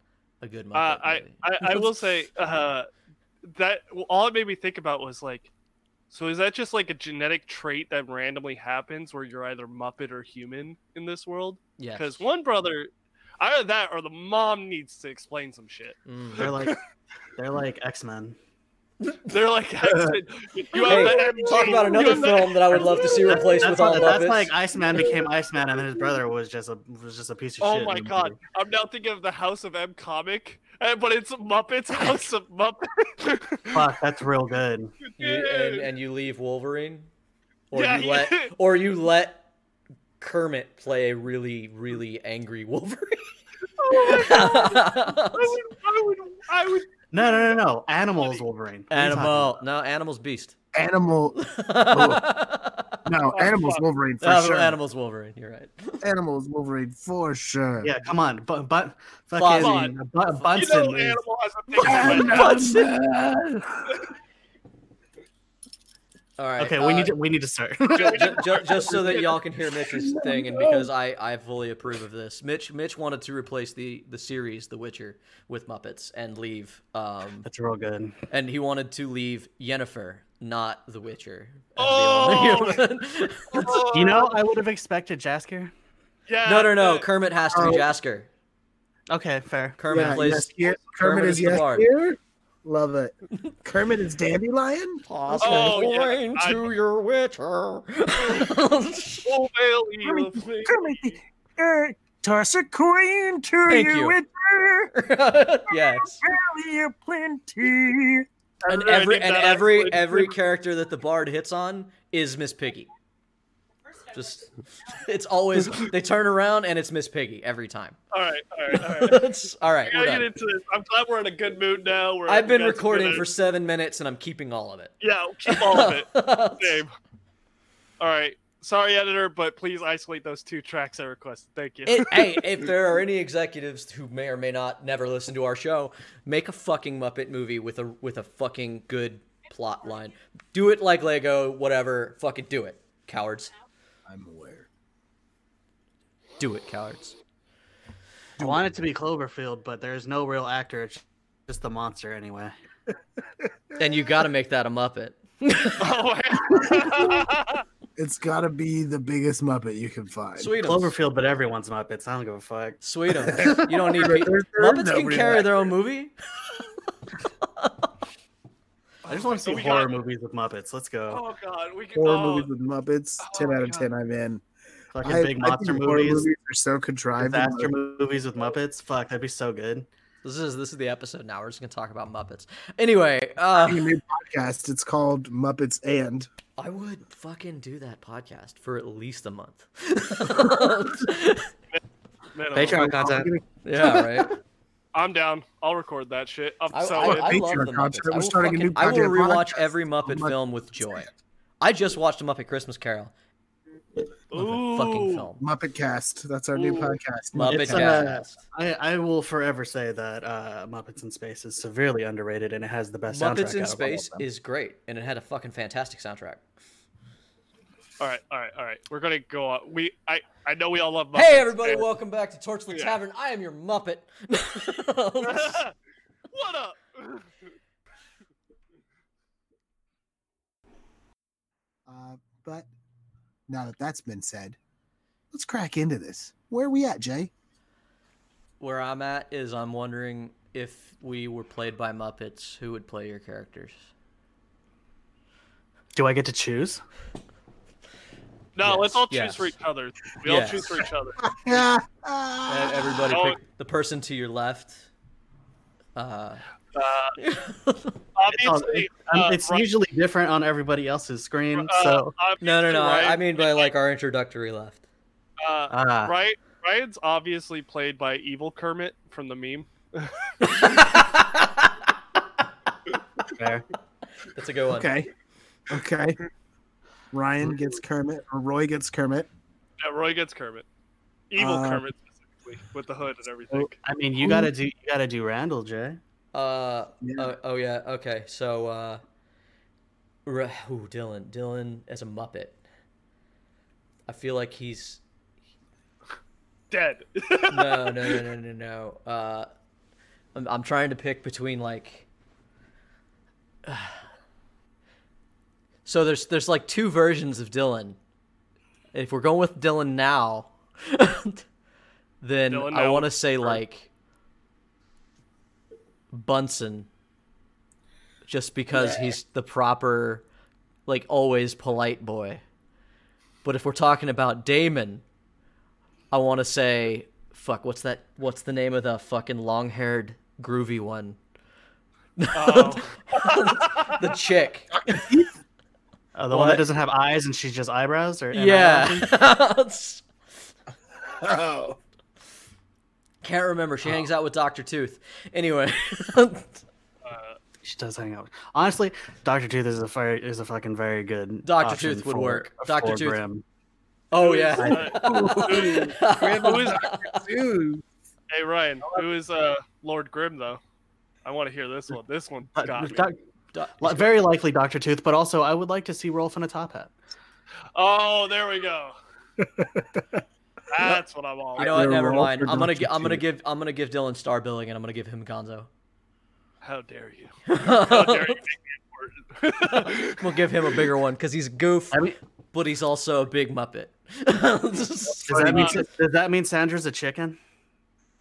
a good Muppet uh, I, movie." I I will say [laughs] uh, that all it made me think about was like, so is that just like a genetic trait that randomly happens where you're either Muppet or human in this world? yes. Because one brother, either that or the mom needs to explain some shit. Mm. They're like [laughs] they're like X Men. They're like, [laughs] you have Hey, the MG, talk about you another the- film that I would love to see [laughs] replaced That's, with all like, that's Muppets. like Iceman became Iceman, and then his brother was just a was just a piece of Oh shit. Oh my god! I'm now thinking of the House of M comic, [laughs] but it's Muppets [laughs] House of Muppets. Fuck, that's real good. [laughs] You, and, and you leave Wolverine, or Yeah, you yeah. let, or you let Kermit play a really, really angry Wolverine. oh I would, I would, I would. No, no, no, no. Animals Wolverine. What are you talking Animal, no, Animal's Beast. Animal. No, Animals Wolverine for Oh, sure. Animal's Wolverine. You're right. [laughs] Animals Wolverine for sure. Yeah, come on, but but Fozzie. fucking Bu- You Bunsen. know, Animal has a [laughs] thing. with- [laughs] All right. okay, we uh, need to we need to start. ju- ju- ju- just so that y'all can hear Mitch's thing, and because I, I fully approve of this, Mitch Mitch wanted to replace the the series The Witcher with Muppets and leave, um, That's real good. and he wanted to leave Yennefer, not The Witcher. as the Oh! [laughs] [laughs] You know, I would have expected Jaskier. Yeah. no, no, no. yeah. Kermit has to be Oh. Jaskier. Okay, fair. Kermit Yeah, plays yes. Kermit Kermit is is the yes bard. here. Love it. Kermit is Dandelion. Oh, yeah, Going I- to your Witcher. Oh, Bailey, Kermit. Kermit, er, toss a coin to Thank you, you. Witcher. [laughs] yes. Valley of plenty. And every and every every character that the bard hits on is Miss Piggy. Just [laughs] it's always they turn around and it's Miss Piggy every time. All right, all right, all [laughs] right. It's- all right, We we're get done. into this. I'm glad we're in a good mood now. We're, I've been we got some recording for seven minutes and I'm keeping all of it. Yeah, keep all of it. [laughs] Same. All right. Sorry, editor, but please isolate those two tracks I requested. Thank you. It- hey, if [laughs] there are any executives who may or may not never listen to our show, make a fucking Muppet movie with a with a fucking good plot line. Do it like Lego, whatever. Fucking do it, cowards. I'm aware. Do it, cowards. I want it to be Cloverfield, but there's no real actor. It's just the monster anyway. [laughs] and you got to make that a Muppet. [laughs] Oh, yeah. It's got to be the biggest Muppet you can find. Sweetums. Cloverfield, but everyone's Muppets. I don't give a fuck. Sweetums. [laughs] You don't need There- pe- there's- there's Muppets can carry like their own movie. [laughs] I just want to see So horror got- movies with Muppets. Let's go. oh god, we can. Horror oh, movies with Muppets. Oh ten out of God. ten. I'm in. Fucking I, big I monster think movies, movies are so contrived. and disaster movies with Muppets. Fuck, that'd be so good. This is this is the episode now. We're just gonna talk about Muppets. Anyway, uh, a new podcast. It's called Muppets and. I would fucking do that podcast for at least a month. [laughs] Patreon content. [laughs] yeah, right. [laughs] I'm down. I'll record that shit. I'm I, so I, in. I love the content. Muppets. We're I will, starting a fucking, new I will rewatch podcast. every Muppet Muppet- film with joy. I just watched a Muppet Christmas Carol. Muppet fucking film. Muppet Cast. That's our new podcast. Muppet It's, uh, Cast. I, I will forever say that uh, Muppets in Space is severely underrated and it has the best soundtrack. Muppets in out of all of Space them. is great, and it had a fucking fantastic soundtrack. All right, all right, all right. We're gonna go on. We, I, I know we all love. Muppets, Hey everybody, and- welcome back to Torchlit Yeah. Tavern. I am your Muppet. [laughs] what up? [laughs] Uh, but now that that's been said, let's crack into this. Where are we at, Jay? Where I'm at is I'm wondering if we were played by Muppets, who would play your characters? Do I get to choose? No, Yes, let's all choose yes. for each other. We all choose for each other. Yeah. [laughs] E- Everybody Oh. pick the person to your left. Uh, Uh, [laughs] obviously, Um, uh, it's Ry- usually different on everybody else's screen, uh, so no, no, no. I, I mean by like our introductory left. uh, ah, Ryan, Ryan's obviously played by Evil Kermit from the meme. [laughs] fair. That's a good one. Okay. Okay. Ryan gets Kermit, or Roy gets Kermit. Yeah, Roy gets Kermit. Evil Uh, Kermit specifically, with the hood and everything. I mean, you gotta do you gotta do Randall, Jay. Uh, Yeah. oh, oh yeah. Okay. So, uh, r- ooh, Dylan. Dylan as a Muppet. I feel like he's Dead. [laughs] no, no, no, no, no, no. Uh, I'm, I'm trying to pick between like. So there's there's like two versions of Dylan. If we're going with Dylan now, [laughs] then Dylan I want to say Bert. like Bunsen, just because he's the proper, like always polite boy. But if we're talking about Damon, I want to say, fuck, what's that? What's the name of the fucking long-haired, groovy one? [laughs] Oh. The chick. [laughs] Oh, the one that doesn't have eyes and she's just eyebrows, or yeah. [laughs] Oh. Can't remember. She hangs out with Doctor Tooth. Anyway. [laughs] she does hang out. Honestly, Doctor Tooth is a very is a fucking very good. Dr. Tooth would for- work. Dr. Tooth. Grim. oh Who is, yeah. uh, who- who is- [laughs] Dude. hey Ryan, who is uh Lord Grim though? I want to hear this one. This one Uh, got me. Doc- Doc- very likely Doctor Tooth, but also I would like to see Rolf in a top hat. Oh, there we go. [laughs] That's what I'm all. You know what? Never mind. I'm gonna Dr. gi- I'm gonna give I'm gonna give Dylan star billing and I'm gonna give him Gonzo. How dare you? [laughs] How dare you make me important? we'll give him a bigger one because he's a goof, I mean, but he's also a big Muppet. [laughs] does that mean does that mean Sandra's a chicken?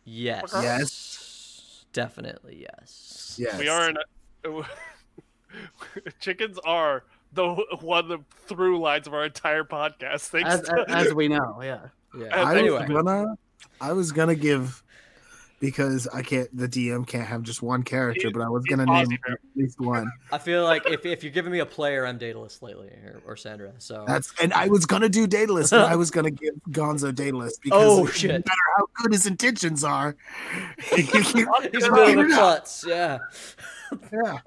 yes. Yes. Definitely yes. Yes. we are in. A, [laughs] chickens are the one of the through lines of our entire podcast. Thanks. As, to, as, as we [laughs] know, yeah. Yeah. I anyway. was gonna, I was gonna give because I can't. The DM can't have just one character, He's- but I was gonna name Aussie, at least one. I feel like if, if you're giving me a player, I'm Daedalus lately or, or Sandra. So That's and I was gonna do Daedalus, but I was gonna give Gonzo Daedalus because Oh, no shit. matter how good his intentions are, [laughs] he's a bit of a klutz. Yeah. yeah.